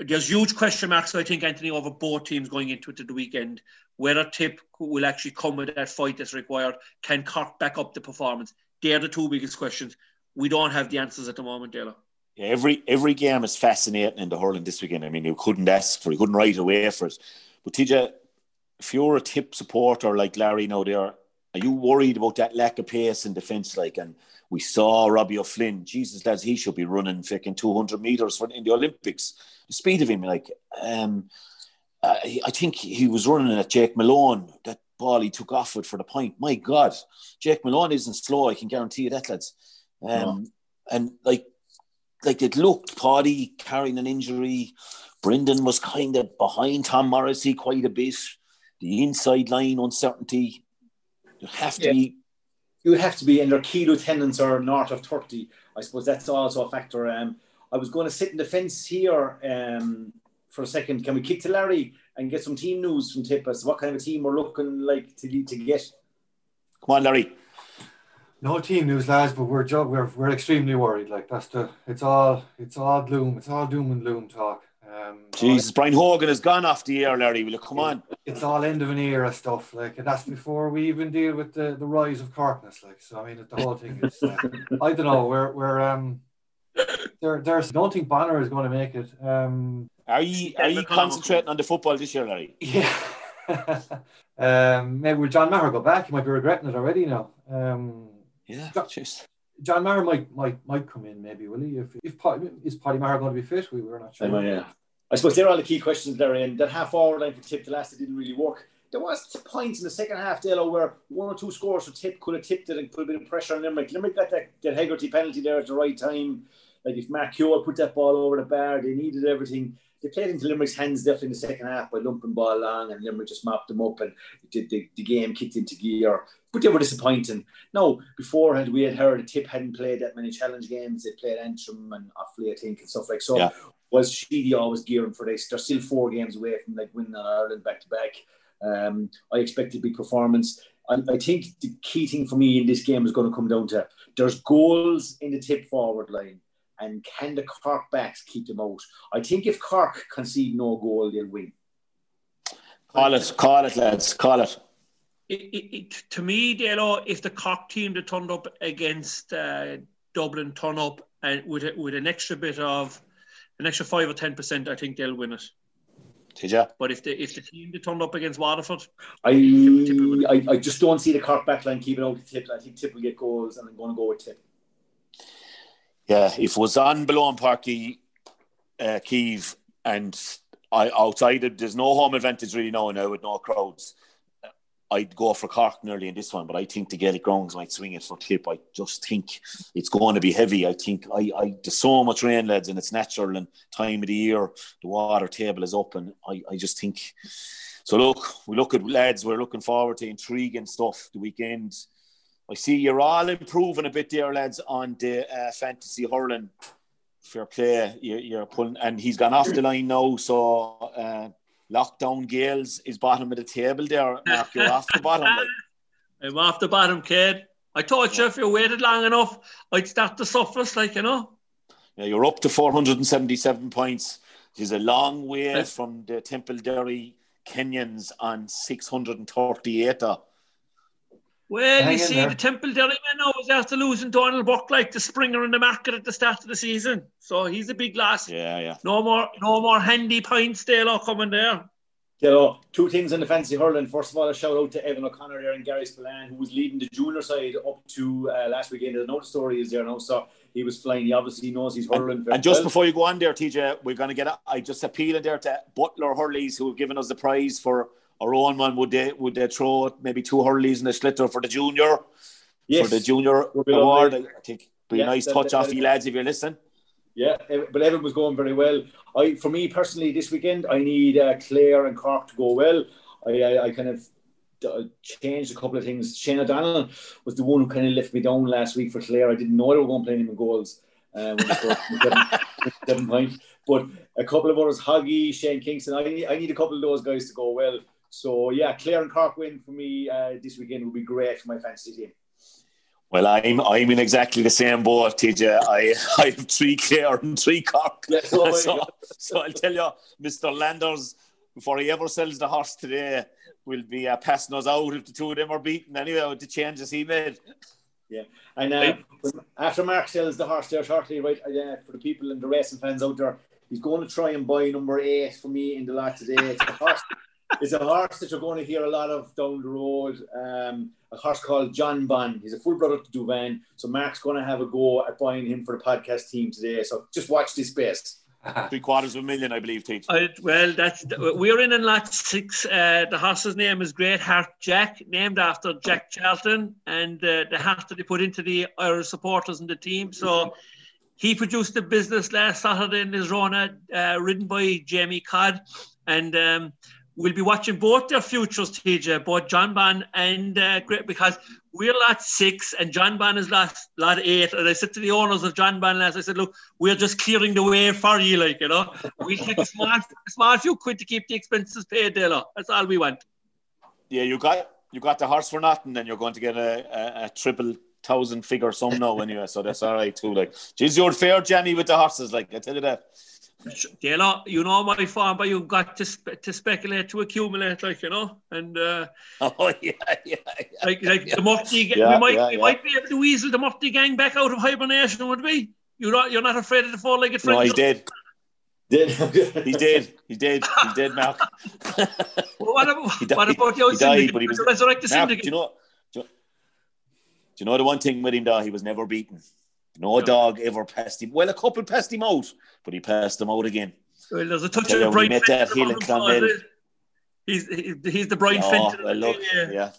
there's huge question marks, I think, Anthony, over both teams going into it at the weekend. Whether Tip will actually come with that fight that's required. Can Cork back up the performance? They're the two biggest questions. We don't have the answers at the moment. Yeah, every every game is fascinating in the hurling this weekend. I mean, you couldn't ask for, you couldn't write away for it. But TJ, if you're a tip supporter like Larry now there, are you worried about that lack of pace in defence? Like, and we saw Robbie O'Flynn. Jesus, lads, he should be running freaking 200 meters for in the Olympics. The speed of him, like, um, uh, I think he was running at Jake Malone. That ball he took off with for the point. My God, Jake Malone isn't slow. I can guarantee you that, lads. Um, no. And like, like it looked, Paddy carrying an injury. Brendan was kind of behind Tom Morrissey quite a bit. The inside line uncertainty. You have to yeah. be. You would have to be, and their key lieutenants are north of 30. I suppose that's also a factor. Um, I was going to sit in the fence here um, for a second. Can we kick to Larry and get some team news from Tippus? What kind of a team we're looking like to, to get? Come on, Larry. No team news, lads, but we're we're we're extremely worried. Like that's the it's all it's all gloom, it's all doom and gloom talk. Um, Jesus, Brian Hogan has gone off the air, Larry. Will you come on? It's all end of an era stuff, like, and that's before we even deal with the, the rise of Corkness, like. So I mean, the whole thing is. Uh, I don't know. We're we're um. There, there's. Don't think Bonner is going to make it. Um. Are you are you concentrating on the football this year, Larry? Yeah. um. Maybe will John Maher go back? He might be regretting it already now. Um. Yeah. Just. John Maher might might might come in maybe will he if if is Paddy Maher going to be fit we were not sure. Know, yeah. I suppose they're all the key questions there. And that half hour line for Tip the last it didn't really work. There was points in the second half, Delo, where one or two scores for Tip could have tipped it and put a bit of pressure on Limerick. Limerick got that, that Hegarty penalty there at the right time. Like if Mark Hewell put that ball over the bar, they needed everything. They played into Limerick's hands definitely in the second half by lumping ball long, and Limerick just mopped them up, and the, the, the game kicked into gear. But they were disappointing. No, beforehand we had heard Tip hadn't played that many challenge games. They played Antrim and Offaly, I think, and stuff like so. Yeah was Sheedy always gearing for this? They're still four games away from like winning on Ireland back to back. Um, I expect a big performance. I, I, think the key thing for me in this game is going to come down to there's goals in the tip forward line, and can the Cork backs keep them out? I think if Cork concede no goal, they'll win. Call it, call it, lads, call it. It, it, it, to me, Dalo, if the Cork team that turned up against uh, Dublin turn up and with with an extra bit of an extra five or ten percent, I think they'll win it. Did you? But if the if the team that turned up against Waterford, I I, I just don't see the Cork backline keeping out the tip. I think Tip will get goals, and I'm going to go with Tip. Yeah, if it was on Malone Parky, uh, Kiev, and I outside it, there's no home advantage really now now with no crowds. I'd go for Cork nearly in this one, but I think the Gaelic Grounds might swing it for Tip. I just think it's going to be heavy. I think I, I there's so much rain, lads, and it's natural and time of the year. The water table is up, and I, I just think. So look, we look at lads. We're looking forward to intriguing stuff the weekend. I see you're all improving a bit there, lads, on the uh, fantasy hurling fair play. You're, you're, pulling, and he's gone off the line now. So uh, lockdown Gales is bottom of the table there. Mark, you're off the bottom. Like. I'm off the bottom, kid. I told you if you waited long enough, I'd start to suffer, like you know. Yeah, you're up to 477 points. It's a long way from the Templederry Kenyons on 638. Well, Hang you see, there. the Templederry man now is after losing Donald Buck like the springer in the market at the start of the season. So he's a big loss. Yeah, yeah. No more, no more handy points, Dale, are coming there. You know, two things in the fancy hurling. First of all, a shout out to Evan O'Connor there and Gary Spillane, who was leading the junior side up to uh, last weekend. The note story is there now, so he was flying. He obviously knows he's hurling. And, and just well. before you go on there, TJ, we're going to get. A, I just appeal in there to Butler Hurleys, who have given us the prize for our own one. Would they would they throw maybe two Hurleys in the slitter for the junior? Yes. For the junior award, I think. Be yeah, a nice touch off you lads if you're listening. Yeah, but Evan was going very well. I, for me personally, this weekend I need uh, Clare and Cork to go well. I, I, I kind of uh, changed a couple of things. Shane O'Donnell was the one who kind of left me down last week for Clare. I didn't know they were going to play him in goals. Um, seven, seven points. But a couple of others, Hoggy, Shane Kingston. I need, I need a couple of those guys to go well. So yeah, Clare and Cork win for me uh, this weekend would be great for my fantasy team. Well, I'm I'm in exactly the same boat, TJ. I I have three Clare and three Cork. Yeah, so, so, so, I'll tell you, Mr. Landers, before he ever sells the horse today, will be uh, passing us out if the two of them are beaten anyway with the changes he made. Yeah, and uh, after Mark sells the horse there shortly, right? Uh, for the people and the racing fans out there, he's going to try and buy number eight for me in the lot today. It's a horse, it's a horse that you're going to hear a lot of down the road. Um, a horse called Jonbon. He's a full brother to Douvan. So Mark's going to have a go at buying him for the podcast team today. So just watch this space. Three quarters of a million, I believe, Teach. well, that's we're in in lot six. Uh, the horse's name is Great Heart Jack, named after Jack Charlton, and uh, the heart that he put into the Irish supporters and the team. So he produced the business last Saturday in his Rona, uh, ridden by Jamie Codd, and um, we'll be watching both their futures, TJ, both Jonbon and uh, Great, because we're lot six and Jonbon is lot, lot eight. And I said to the owners of Jonbon last, I said, look, we're just clearing the way for you, like, you know. We'll take a small, few quid to keep the expenses paid, Dela. That's all we want. Yeah, you got you got the horse for nothing, and you're going to get a, a, a triple thousand figure sum now anyway, so that's all right too. Like, geez, you're fair, Jenny, with the horses, like I tell you that. Taylor, you know my farm, but you've got to spe- to speculate to accumulate, like you know, and uh, oh yeah, yeah, yeah like like yeah. the Mufti, yeah, we might yeah, we might be able to weasel the Mufti gang back out of hibernation, would we? You're not you're not afraid of the four-legged friend? No, he's dead. Did he did he did He's dead, Mark. well, what about what about your syndicate? But he was resurrect the syndicate. Do you know? Do you, do you know the one thing with him, though? He was never beaten. No yeah. dog ever passed him. Well, a couple passed him out, but he passed him out again. Well, there's a touch of bright met that hill in Clonmel. He's, he's the bright oh, Fenton. Well, look, yeah. yeah.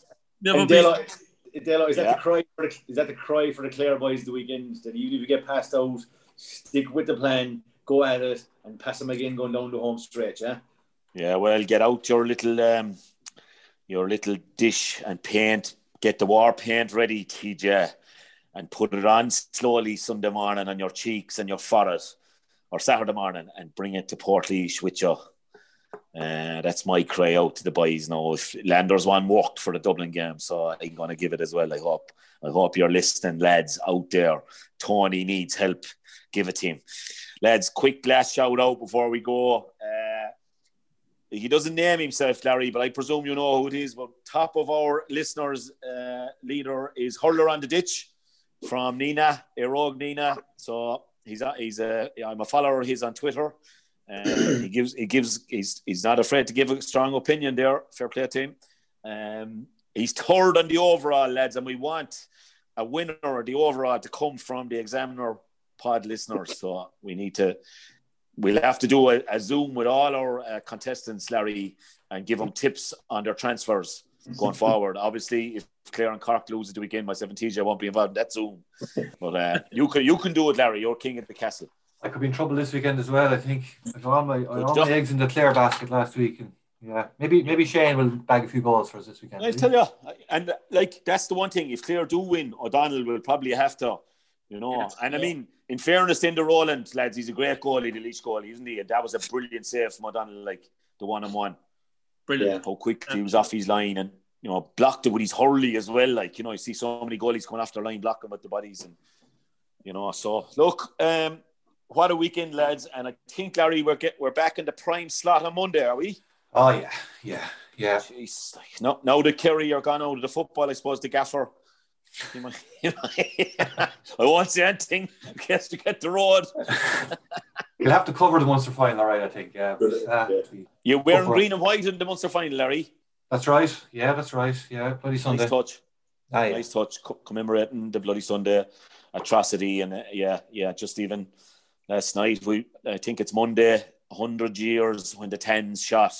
Never Delo, Delo, is that the cry for the, is that the cry for the Clare boys the weekend that even if you get passed out, stick with the plan, go at it, and pass them again going down the home stretch, yeah? Yeah, well, get out your little um, your little dish and paint. Get the war paint ready, TJ and put it on slowly Sunday morning on your cheeks and your forehead or Saturday morning and bring it to Portlaoise with you. Uh, that's my cry out to the boys now. If Landers one worked for the Dublin game, so I'm going to give it as well. I hope. I hope you're listening, lads out there. Tony needs help. Give it to him, lads. Quick last shout out before we go. Uh, he doesn't name himself, Larry, but I presume you know who it is. But top of our listeners' uh, leader is Hurler on the Ditch from Nenagh, Erog Nenagh. So he's a, he's a I'm a follower of his on Twitter. He gives he gives he's he's not afraid to give a strong opinion there. Fair play him. Um, he's third on the overall, lads, and we want a winner or the overall to come from the examiner pod listeners. So we need to we'll have to do a, a Zoom with all our uh, contestants, Larry, and give them tips on their transfers going forward. Obviously, if Clare and Cork lose the weekend, my 17 I won't be involved in that Zoom. But uh, you can you can do it, Larry. You're king of the castle. I could be in trouble this weekend as well. I think I got all my, I all my eggs in the Clare basket last week, and yeah, maybe maybe Shane will bag a few goals for us this weekend. I'll tell you, and like that's the one thing. If Clare do win, O'Donnell will probably have to, you know. And I mean, in fairness to Enda Rowland, lads, he's a great goalie, the Laois goalie, isn't he? And that was a brilliant save from O'Donnell, like the one on one. Brilliant. How quick he was off his line and you know blocked it with his hurley as well. Like you know, you see so many goalies coming after line, blocking with the bodies, and you know. So look, um, what a weekend, lads! And I think Larry, we're get, we're back in the prime slot on Monday, are we? Oh yeah, yeah, yeah. Jeez, like, no, now the Kerry are gone out of the football, I suppose the gaffer. You know, I won't say anything. Guess to get the road. You'll have to cover the Munster final, right? I think. Yeah. But, uh, You're wearing green and white in the Munster final, Larry. That's right. Yeah, that's right. Yeah, Bloody Sunday. Nice touch. Ah, yeah. Nice touch. Co- commemorating the Bloody Sunday atrocity, and uh, yeah, yeah. Just even last night, we I think it's Monday, hundred years when the Tans shot.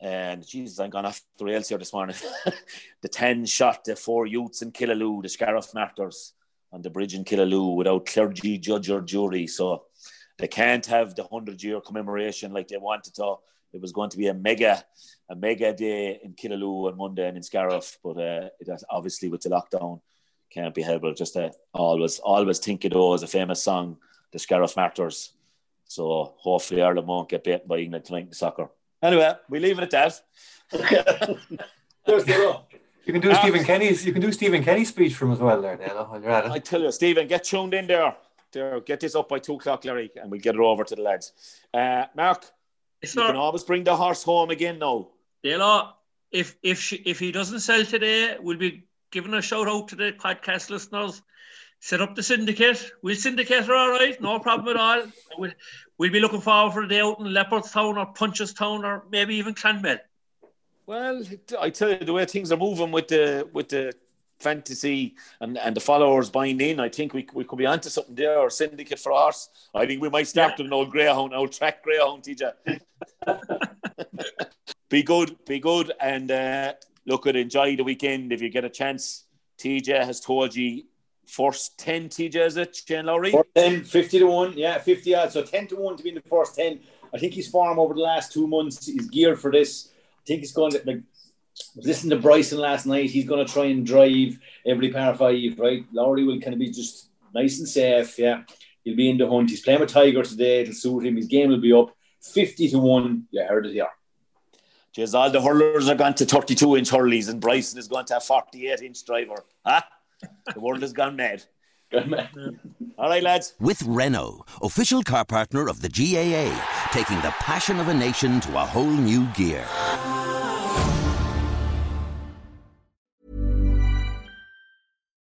And Jesus, I'm gone off the rails here this morning. the 10 shot the four youths in Killaloe, the Scariff Martyrs, on the bridge in Killaloe without clergy, judge, or jury. So they can't have the 100 year commemoration like they wanted to. It was going to be a mega, a mega day in Killaloe on Monday and in Scariff, but uh, it obviously with the lockdown can't be held. But just uh, always, always think it was a famous song, the Scariff Martyrs. So hopefully Ireland won't get beaten by England tonight in soccer. Anyway, we leave it at that. There's the row. You can do Stephen Kenny's. You can do Stephen Kenny's speech from as well there, Dana. While you're at it. I tell you, Stephen, get tuned in there. There, get this up by two o'clock, Larry, and we'll get it over to the lads. Uh, Mark, It's you not- can always bring the horse home again now. Dale, if if she, if he doesn't sell today, we'll be giving a shout out to the podcast listeners. Set up the syndicate. We'll syndicate her all right, no problem at all. We'll, we'll be looking forward for a day out in Leopardstown or Punchestown or maybe even Clonmel. Well, I tell you, the way things are moving with the with the fantasy and, and the followers buying in, I think we, we could be onto something there or syndicate for us. I think we might start with an old greyhound, old track greyhound, TJ. be good, be good, and uh, look at enjoy the weekend if you get a chance. TJ has told you first ten. TJ is it Shane Lowry? First 10, 50 to 1. Yeah, 50 odds. So 10 to 1 to be in the first 10. I think his form over the last two months is geared for this. I think he's going to, like, I was listening to Bryson last night. He's going to try and drive every par five, right? Lowry will kind of be just nice and safe. Yeah. He'll be in the hunt. He's playing with Tiger today. It'll suit him. His game will be up 50 to 1. You heard it here. Jeez, all the hurlers are gone to 32 inch hurleys, and Bryson is going to a 48 inch driver. Huh? The world has gone mad. All right, lads. With Renault, official car partner of the GAA, taking the passion of a nation to a whole new gear.